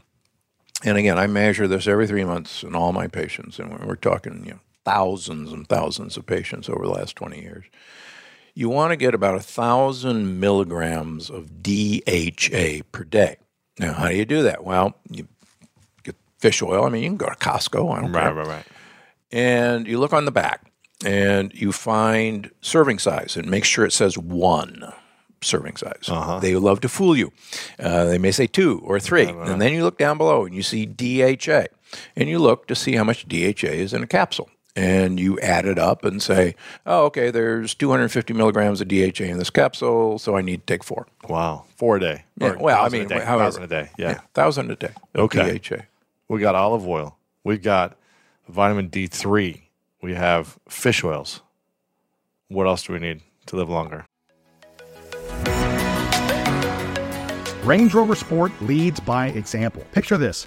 and again, I measure this every three months in all my patients, and we're talking you know thousands and thousands of patients over the last twenty years. You want to get about a thousand milligrams of DHA per day. Now, how do you do that? Well, you get fish oil. I mean, you can go to Costco. I don't care Right, right, right. and you look on the back and you find serving size and make sure it says one serving size. They love to fool you. Uh, they may say two or three. And then you look down below and you see DHA. And you look to see how much DHA is in a capsule. And you add it up and say, oh, okay, there's 250 milligrams of DHA in this capsule, so I need to take four. Wow. Four a day. Yeah, Or well, I mean, a day. however. thousand a day. Yeah. thousand a day of Okay. DHA. We got olive oil. We've got vitamin D3. We have fish oils. What else do we need to live longer? Range Rover Sport leads by example. Picture this.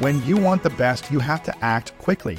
When you want the best, you have to act quickly,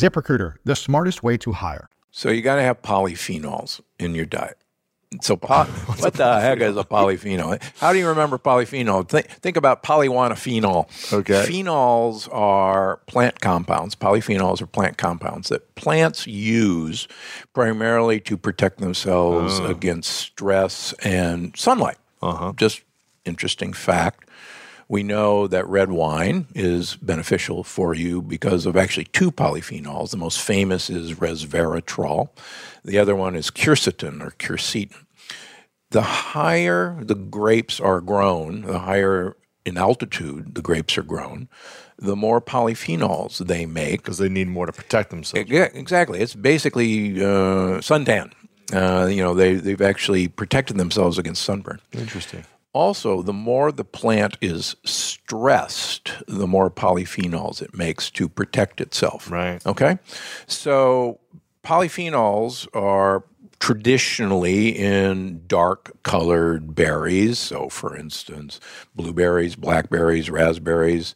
ZipRecruiter, the smartest way to hire. So you got to have polyphenols in your diet. So what the heck is a polyphenol? How do you remember polyphenol? Think, think about polywanaphenol. Okay. Phenols are plant compounds. Polyphenols are plant compounds that plants use primarily to protect themselves against stress and sunlight. Uh-huh. Just interesting fact. We know that red wine is beneficial for you because of actually two polyphenols. The most famous is resveratrol. The other one is quercetin or quercetin. the higher the grapes are grown, the higher in altitude the grapes are grown, the more polyphenols they make. because they need more to protect themselves. Yeah, exactly. It's basically uh, suntan. Uh, you know, they, they've actually protected themselves against sunburn. Interesting. Also, the more the plant is stressed, the more polyphenols it makes to protect itself. Right. Okay. So, polyphenols are traditionally in dark colored berries. So, for instance, blueberries, blackberries, raspberries.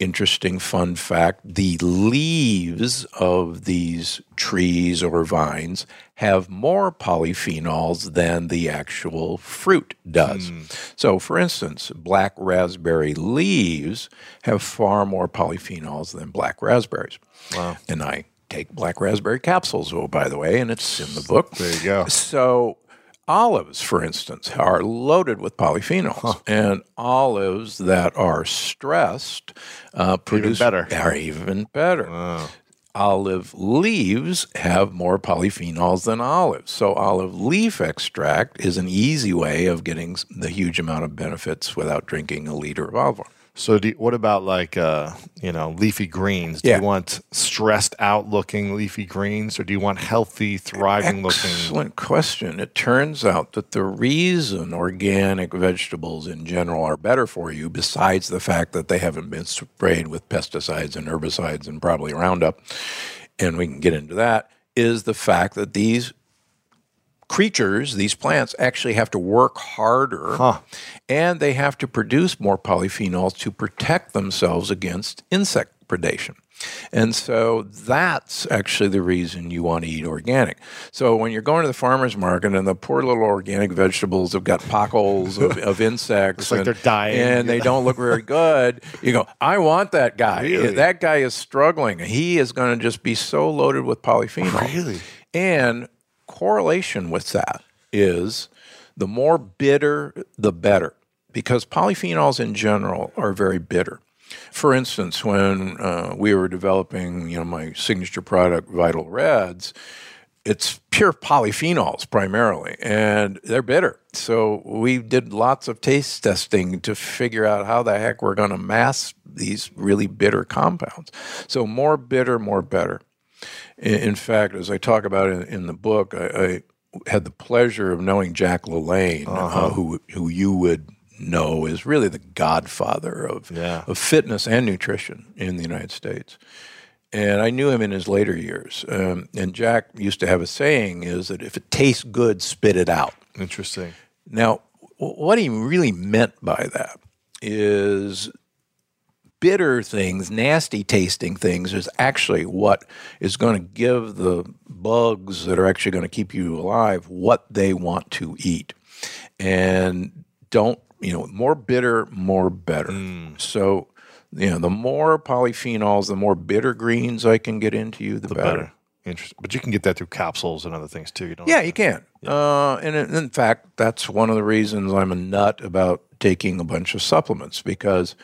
Interesting fun fact the leaves of these trees or vines have more polyphenols than the actual fruit does. Hmm. So, for instance, black raspberry leaves have far more polyphenols than black raspberries. Wow. And I take black raspberry capsules, oh, by the way, and it's in the book. There you go. So, olives, for instance, are loaded with polyphenols, and olives that are stressed uh, produce better. Are even better. Olive leaves have more polyphenols than olives. So, olive leaf extract is an easy way of getting the huge amount of benefits without drinking a liter of olive oil. So, do you, what about like uh, you know leafy greens? Do Yeah. you want stressed out looking leafy greens, or do you want healthy, thriving looking? Excellent question. It turns out that the reason organic vegetables in general are better for you, besides the fact that they haven't been sprayed with pesticides and herbicides and probably Roundup, and we can get into that, is the fact that these creatures, these plants, actually have to work harder and they have to produce more polyphenols to protect themselves against insect predation. And so that's actually the reason you want to eat organic. So when you're going to the farmer's market and the poor little organic vegetables have got potholes of, of insects like and, they're dying. and they don't look very good, you go, I want that guy. Really? That guy is struggling. He is going to just be so loaded with polyphenols. Really? And correlation with that is the more bitter, the better, because polyphenols in general are very bitter. For instance, when uh, we were developing, you know, my signature product, Vital Reds, it's pure polyphenols primarily, and they're bitter. So we did lots of taste testing to figure out how the heck we're going to mask these really bitter compounds. So more bitter, more better. In, fact, as I talk about in, in the book, I, I had the pleasure of knowing Jack LaLanne, uh, who who you would know is really the godfather of Yeah. of fitness and nutrition in the United States. And I knew him in his later years. Um, and Jack used to have a saying: "Is that if it tastes good, spit it out." Interesting. Now, what he really meant by that is bitter things, nasty tasting things, is actually what is going to give the bugs that are actually going to keep you alive what they want to eat. And don't, you know, more bitter, more better. So, you know, the more polyphenols, the more bitter greens I can get into you, the, The better. better. Interesting. But you can get that through capsules and other things too. You don't. Yeah, you can. Uh, and in fact, that's one of the reasons I'm a nut about taking a bunch of supplements because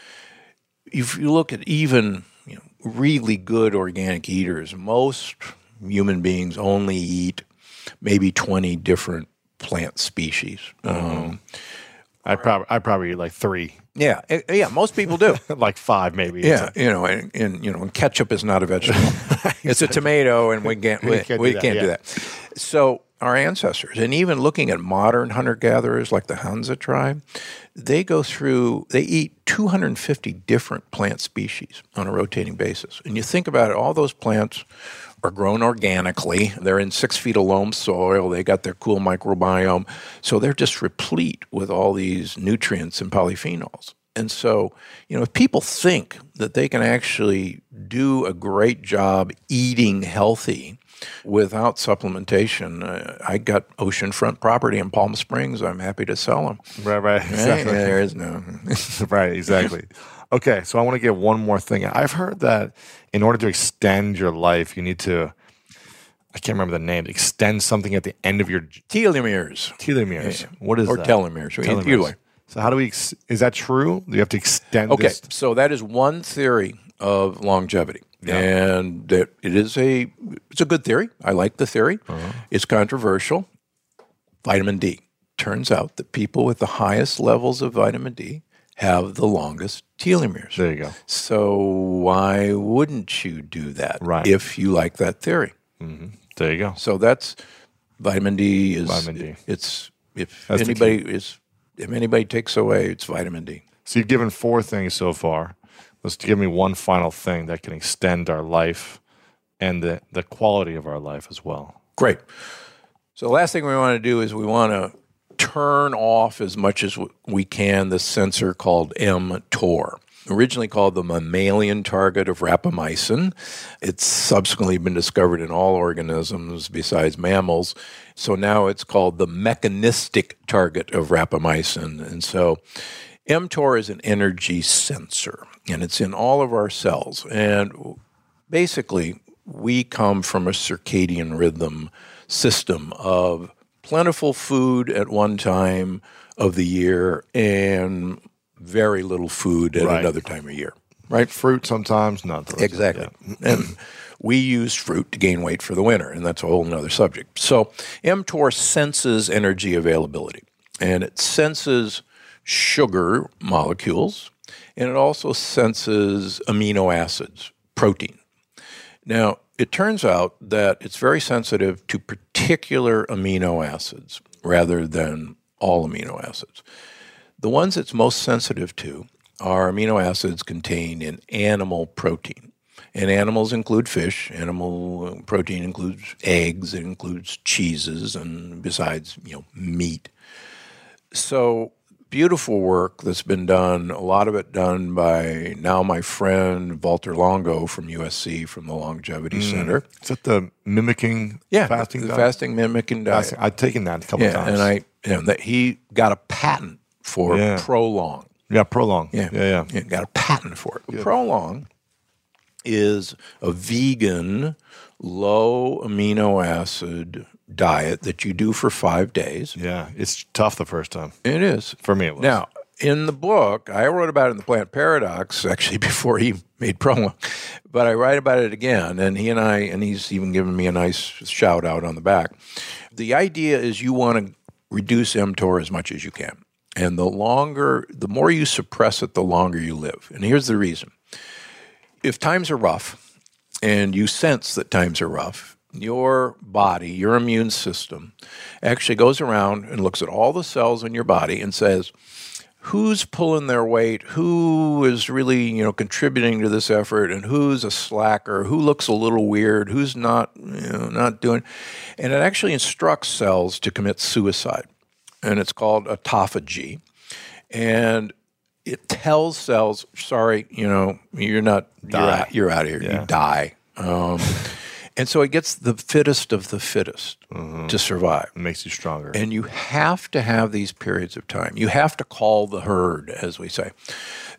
if you look at even you know, really good organic eaters, most human beings only eat maybe 20 different plant species. Um, I probably I probably eat like three, yeah, eh, yeah, most people do. like five maybe. Yeah, you know, and, and you know, and ketchup is not a vegetable; it's a tomato, and we can't we, can't do we that, can't do yeah. that. So our ancestors, and even looking at modern hunter gatherers like the Hadza tribe, they go through they eat 250 different plant species on a rotating basis. And you think about it, all those plants are grown organically. They're in six feet of loam soil. They got their cool microbiome. So they're just replete with all these nutrients and polyphenols. And so, you know, if people think that they can actually do a great job eating healthy without supplementation, uh, I got oceanfront property in Palm Springs. I'm happy to sell them. Right. Right. Exactly. There is no. right, exactly. Okay, so I want to get one more thing. I've heard that in order to extend your life, you need to, I can't remember the name, extend something at the end of your Telomeres. telomeres. What is Or that? telomeres, either Telomeres. way. So how do we, ex- is that true? Do you have to extend Okay, this? so that is one theory of longevity, and that it is a it's a good theory. I like the theory. Uh-huh. It's controversial. Vitamin D. turns out that people with the highest levels of vitamin D have the longest telomeres. There you go. So why wouldn't you do that Right. if you like that theory? There you go. So that's vitamin D is Vitamin D. It's if That's anybody is if anybody takes away, it's vitamin D. So you've given four things so far. Let's give me one final thing that can extend our life and the, the quality of our life as well. Great. So the last thing we want to do is we want to turn off as much as we can the sensor called mTOR. Originally called the mammalian target of rapamycin. It's subsequently been discovered in all organisms besides mammals. So now it's called the mechanistic target of rapamycin. And so mTOR is an energy sensor, and it's in all of our cells. And basically, we come from a circadian rhythm system of plentiful food at one time of the year and very little food at Right. another time of year, right? Fruit sometimes, not the. Exactly. And we use fruit to gain weight for the winter, and that's a whole nother subject. So mTOR senses energy availability, and it senses sugar molecules, and it also senses amino acids, protein. Now, it turns out that it's very sensitive to particular amino acids rather than all amino acids. The ones it's most sensitive to are amino acids contained in animal protein. And animals include fish. Animal protein includes eggs. It includes cheeses, and besides, you know, meat. So beautiful work that's been done. A lot of it done by now my friend Walter Longo from USC from the Longevity mm. Center. Is that the mimicking Yeah, fasting the fasting mimicking diet. Fasting- I've taken that a couple yeah, times. and I you know, that he got a patent for Yeah. ProLon. yeah, ProLon. Yeah, yeah, yeah. got a patent for it. ProLon is a vegan, low amino acid diet that you do for five days. Yeah, it's tough the first time. It is. For me, it was. Now, in the book, I wrote about it in the Plant Paradox actually before he made promo, but I write about it again, and he and I, and he's even given me a nice shout out on the back. The idea is you want to reduce mTOR as much as you can, and the longer, the more you suppress it, the longer you live. And here's the reason: if times are rough, and you sense that times are rough, your body, your immune system, actually goes around and looks at all the cells in your body and says, who's pulling their weight, who is really, you know, contributing to this effort, and who's a slacker, who looks a little weird, who's not, you know, not doing, and it actually instructs cells to commit suicide, and it's called autophagy, and it tells cells, sorry, you know, you're not, you're out, you're out of here, Yeah. you die. Um, and so it gets the fittest of the fittest mm-hmm. to survive. it makes you stronger. And you have to have these periods of time. You have to call the herd, as we say.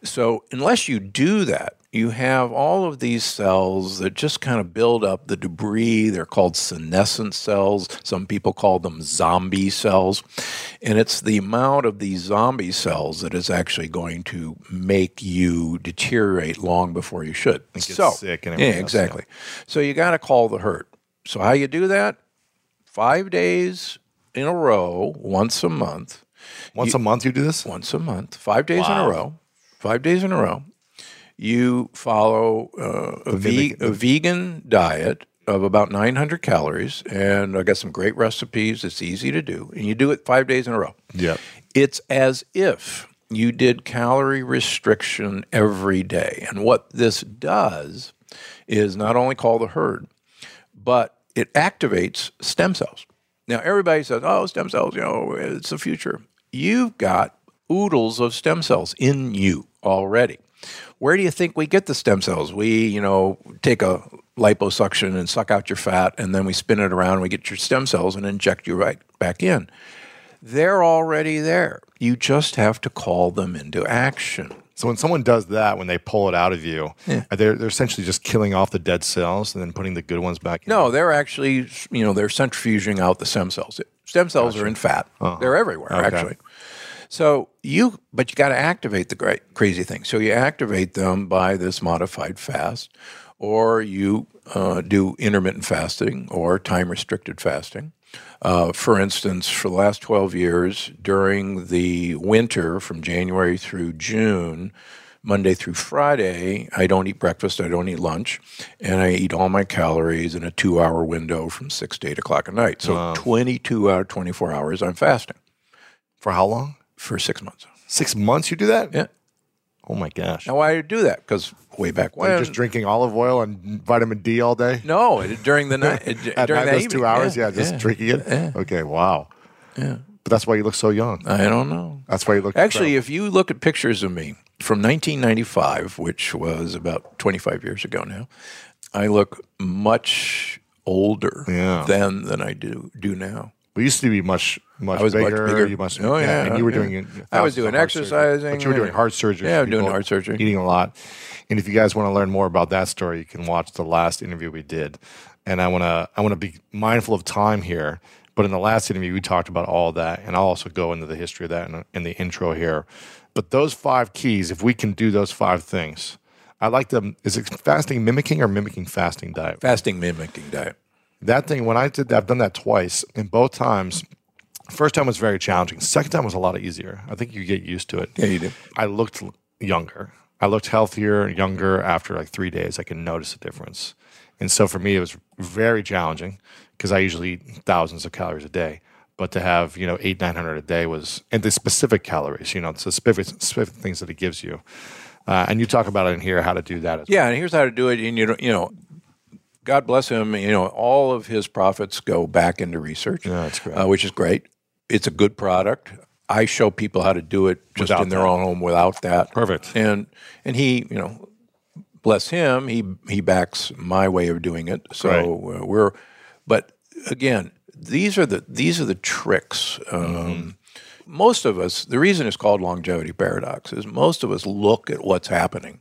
So, unless you do that, you have all of these cells that just kind of build up the debris. They're called senescent cells. Some people call them zombie cells. And it's the amount of these zombie cells that is actually going to make you deteriorate long before you should. get so, sick and yeah, everything else, yeah. exactly. So, you got to call the herd. So, how you do that? Five days in a row, once a month Once a month, you do this. once a month, five days in a row, five days in a row. You follow uh, a, ve- a vegan diet of about 900 calories, and I got some great recipes. It's easy to do, and you do it five days in a row. Yep. It's as if you did calorie restriction every day. And what this does is not only call the herd, but it activates stem cells. Now, everybody says, oh, stem cells, you know, it's the future. You've got oodles of stem cells in you already. Where do you think we get the stem cells? We, you know, take a liposuction and suck out your fat, and then we spin it around, and we get your stem cells and inject you right back in. They're already there. You just have to call them into action. So when someone does that, when they pull it out of you, they're they're essentially just killing off the dead cells and then putting the good ones back. in. No, they're actually, you know, they're centrifuging out the stem cells. Stem cells are in fat. Uh-huh. They're everywhere, Okay. actually. So you, but you got to activate the great crazy thing. So you activate them by this modified fast, or you uh, do intermittent fasting or time restricted fasting, Uh, for instance, for the last 12 years, during the winter from January through June, Monday through Friday, I don't eat breakfast, I don't eat lunch, and I eat all my calories in a two hour window from 6 to 8 o'clock at night. So 22 out of 24 hours, I'm fasting For how long? For six months. Six months you do that? Yeah. Oh my gosh. Now, why do I do that? Because way back when. You're just drinking olive oil and vitamin D all day? no, it- during the night. it- At during night, that those evening. two hours? Yeah, just drinking it? Yeah. Okay, wow. Yeah. But that's why you look so young. I don't know. That's why you look Actually, if you look at pictures of me from 1995, which was about 25 years ago now, I look much older Yeah. then than I do do now. We used to be much, much was much bigger. bigger. You must, Oh, yeah, and you were yeah. doing. I was doing heart surgery. exercising but you were doing heart surgery. Yeah, I'm doing heart surgery. eating a lot. And if you guys want to learn more about that story, you can watch the last interview we did. And I want to, I want to be mindful of time here. But in the last interview, we talked about all that, and I'll also go into the history of that in, in the intro here. But those five keys, if we can do those five things, I like them. Is it fasting mimicking or mimicking fasting diet? Fasting mimicking diet. That thing, when I did that, I've done that twice, and both times, first time was very challenging. Second time was a lot easier. I think you get used to it. Yeah, you do. I looked younger. I looked healthier, younger after like three days. I could notice a difference. And so for me, it was very challenging because I usually eat thousands of calories a day. But to have, you know, eight, 900 a day was, and the specific calories, you know, the specific, specific things that it gives you. Uh, and you talk about it in here, how to do that. As Yeah, and here's how to do it. And you don't, you know, God bless him. You know, all of his profits go back into research. Yeah, uh, which is great. It's a good product. I show people how to do it just Without in their that. own home without that. Perfect. And and he, you know, bless him, he he backs my way of doing it. So uh, we're, but again, these are the these are the tricks. Um, Most of us, the reason it's called longevity paradox is most of us look at what's happening,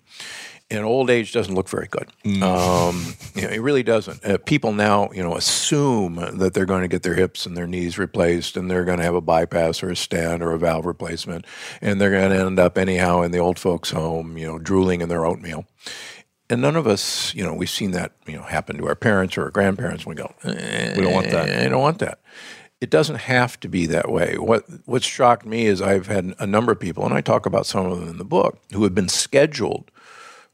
and old age doesn't look very good. Um, you know, it really doesn't. Uh, people now, you know, assume that they're going to get their hips and their knees replaced, and they're going to have a bypass or a stent or a valve replacement, and they're going to end up anyhow in the old folks' home, you know, drooling in their oatmeal. And none of us, you know, we've seen that, you know, happen to our parents or our grandparents. And we go, We don't want that. I don't want that. It doesn't have to be that way. What what's shocked me is I've had a number of people, and I talk about some of them in the book, who have been scheduled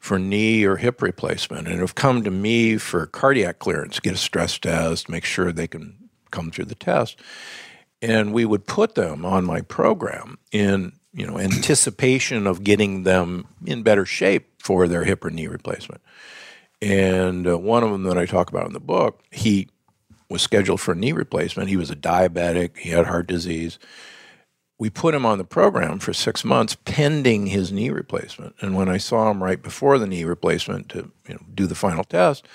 for knee or hip replacement and have come to me for cardiac clearance, get a stress test, make sure they can come through the test. And we would put them on my program in, you know, anticipation of getting them in better shape for their hip or knee replacement. And uh, one of them that I talk about in the book, he was scheduled for a knee replacement. He was a diabetic, he had heart disease. We put him on the program for six months pending his knee replacement. And when I saw him right before the knee replacement to you know, do the final test,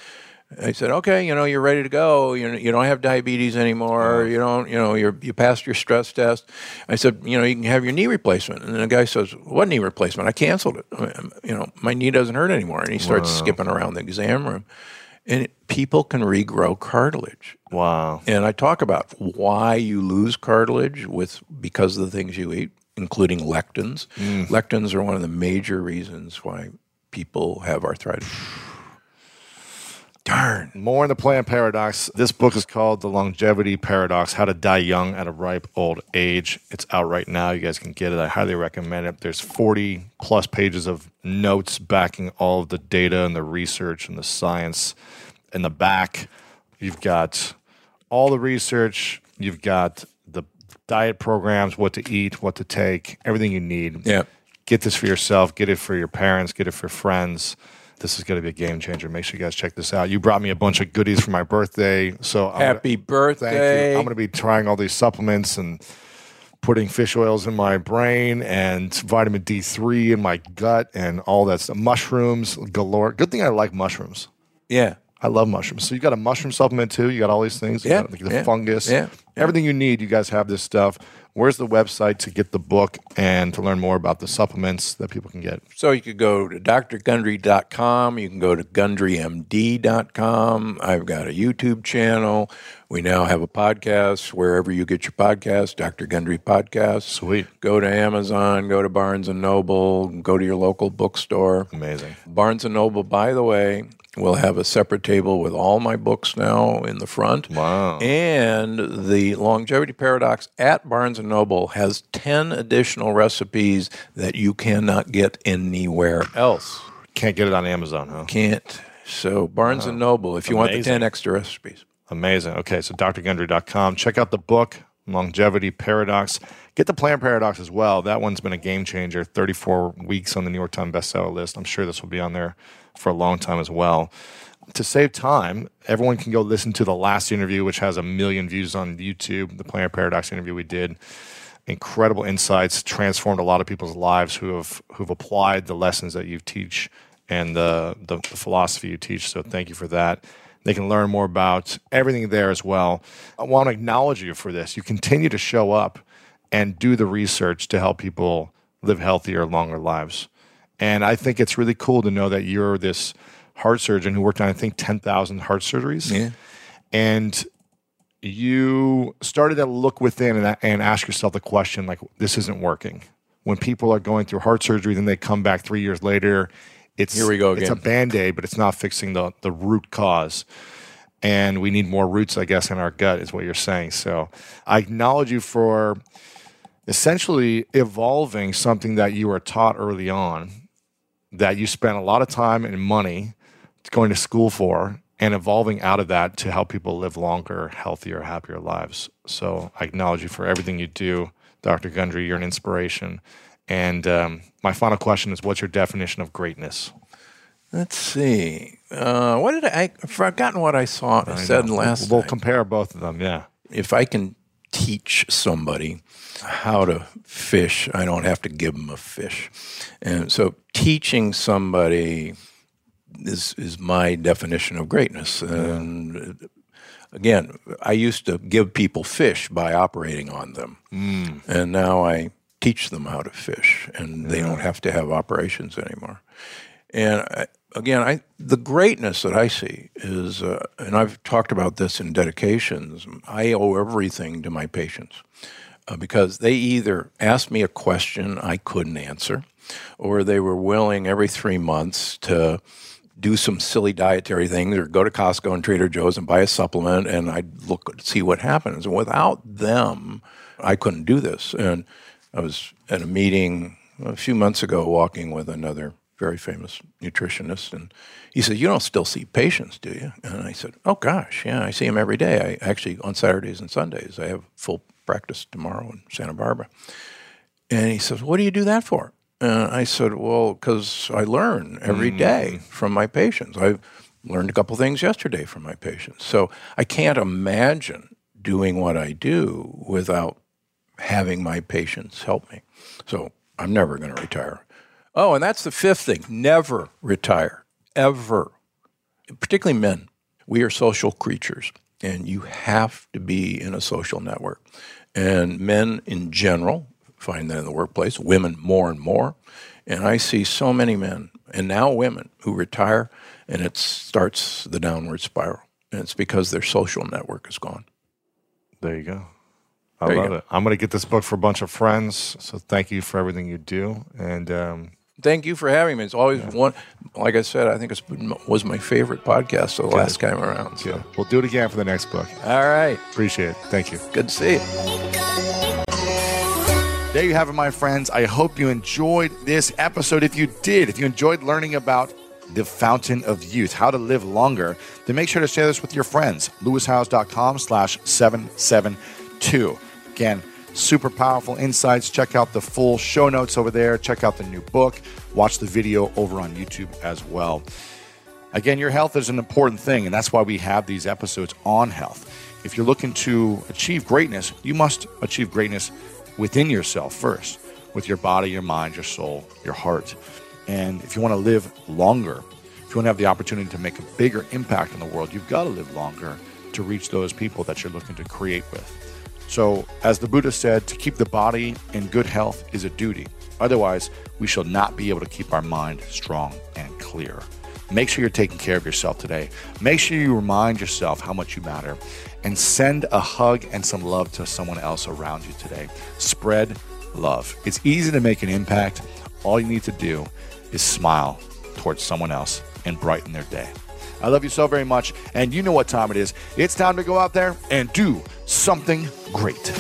I said, "Okay, you know, you're ready to go. You you don't have diabetes anymore. You don't, you know, you're you passed your stress test." I said, "You know, you can have your knee replacement." And the guy says, "What knee replacement? I canceled it. You know, my knee doesn't hurt anymore." And he starts skipping around the exam room, and it, people can regrow cartilage. Wow. And I talk about why you lose cartilage with because of the things you eat, including lectins. Mm. Lectins are one of the major reasons why people have arthritis. Darn. More in the plant paradox. This book is called The Longevity Paradox How to Die Young at a Ripe Old Age. It's out right now. You guys can get it. I highly recommend it. There's 40 plus pages of notes backing all of the data and the research and the science. In the back, you've got all the research, you've got the diet programs, what to eat, what to take, everything you need. Yeah. Get this for yourself, get it for your parents, get it for friends. This is going to be a game changer. Make sure you guys check this out. You brought me a bunch of goodies for my birthday. So I'm Happy gonna, birthday. thank you. I'm going to be trying all these supplements and putting fish oils in my brain and vitamin D3 in my gut and all that stuff. Mushrooms galore. Good thing I like mushrooms. Yeah. I love mushrooms. So you got a mushroom supplement too. You got all these things. You Yeah, got the yeah, fungus. yeah. Everything you need. You guys have this stuff. Where's the website to get the book and to learn more about the supplements that people can get? So you could go to drgundry.com. You can go to gundrymd.com. I've got a YouTube channel. We now have a podcast wherever you get your podcast, Dr. Gundry Podcast. Sweet. Go to Amazon, go to Barnes & Noble, go to your local bookstore. Amazing. Barnes & Noble, by the way, will have a separate table with all my books now in the front. Wow. And the Longevity Paradox at Barnes & Noble has 10 additional recipes that you cannot get anywhere else. Can't get it on Amazon, huh? Can't. So Barnes & Noble, if you want the 10 extra recipes. Amazing. Okay, so drgundry.com. Check out the book, Longevity Paradox. Get the Plant Paradox as well. That one's been a game changer. 34 weeks on the New York Times bestseller list. I'm sure this will be on there for a long time as well. To save time, everyone can go listen to the last interview, which has a million views on YouTube, the Plant Paradox interview we did. Incredible insights, transformed a lot of people's lives who have who've applied the lessons that you teach and the, the, the philosophy you teach. So thank you for that. They can learn more about everything there as well. I want to acknowledge you for this. You continue to show up and do the research to help people live healthier, longer lives. And I think it's really cool to know that you're this heart surgeon who worked on, I think, 10,000 heart surgeries. Yeah. And you started to look within and, and ask yourself the question like, this isn't working. When people are going through heart surgery, then they come back three years later. It's Here we go again. It's a band aid, but it's not fixing the the root cause. And we need more roots, I guess, in our gut, is what you're saying. So I acknowledge you for essentially evolving something that you were taught early on that you spent a lot of time and money going to school for and evolving out of that to help people live longer, healthier, happier lives. So I acknowledge you for everything you do, Dr. Gundry. You're an inspiration. And um, my final question is what's your definition of greatness? Let's see. Uh, what did I, I've forgotten what I saw I said know. last We'll time. compare both of them. Yeah. if I can teach somebody how to fish, I don't have to give them a fish. And so teaching somebody is is my definition of greatness. And again, I used to give people fish by operating on them. Mm. And now I teach them how to fish and they don't have to have operations anymore. And I, again, I the greatness that I see is, uh, and I've talked about this in dedications. I owe everything to my patients uh, because they either asked me a question I couldn't answer, or they were willing every three months to do some silly dietary things, or go to Costco and Trader Joe's and buy a supplement, and I'd look see what happens. And without them, I couldn't do this. And I was at a meeting a few months ago, walking with another very famous nutritionist, and he said, "You don't still see patients, do you?" And I said, "Oh gosh, yeah, I see them every day. I actually on Saturdays and Sundays. I have full practice tomorrow in Santa Barbara." And he says, "What do you do that for?" And I said, "Well, because I learn every mm. day from my patients. I've learned a couple things yesterday from my patients. So I can't imagine doing what I do without having my patients help me. So I'm never going to retire. Oh, and that's the fifth thing: never retire, ever. Particularly men. We are social creatures, and you have to be in a social network. And men in general find that in the workplace, women more and more. And I see so many men, and now women, who retire, and it starts the downward spiral. And it's because their social network is gone. There you go. I There love it. I'm going to get this book for a bunch of friends. So thank you for everything you do. And um, Thank you for having me. It's always one, like I said, I think it was my favorite podcast the last time around. So. we'll do it again for the next book. All right. Appreciate it. Thank you. Good to see you. There you have it, my friends. I hope you enjoyed this episode. If you did, if you enjoyed learning about the fountain of youth, how to live longer, then make sure to share this with your friends. lewishowes.com slash 772. Again, super powerful insights. Check out the full show notes over there. Check out the new book. Watch the video over on YouTube as well. Again, your health is an important thing, and that's why we have these episodes on health. If you're looking to achieve greatness, you must achieve greatness within yourself first, with your body, your mind, your soul, your heart. And if you want to live longer, if you want to have the opportunity to make a bigger impact in the world, you've got to live longer to reach those people that you're looking to create with. So, as the Buddha said, to keep the body in good health is a duty. Otherwise, we shall not be able to keep our mind strong and clear. Make sure you're taking care of yourself today. Make sure you remind yourself how much you matter and send a hug and some love to someone else around you today. Spread love. It's easy to make an impact. All you need to do is smile towards someone else and brighten their day. I love you so very much. And you know what time it is. It's time to go out there and do something great.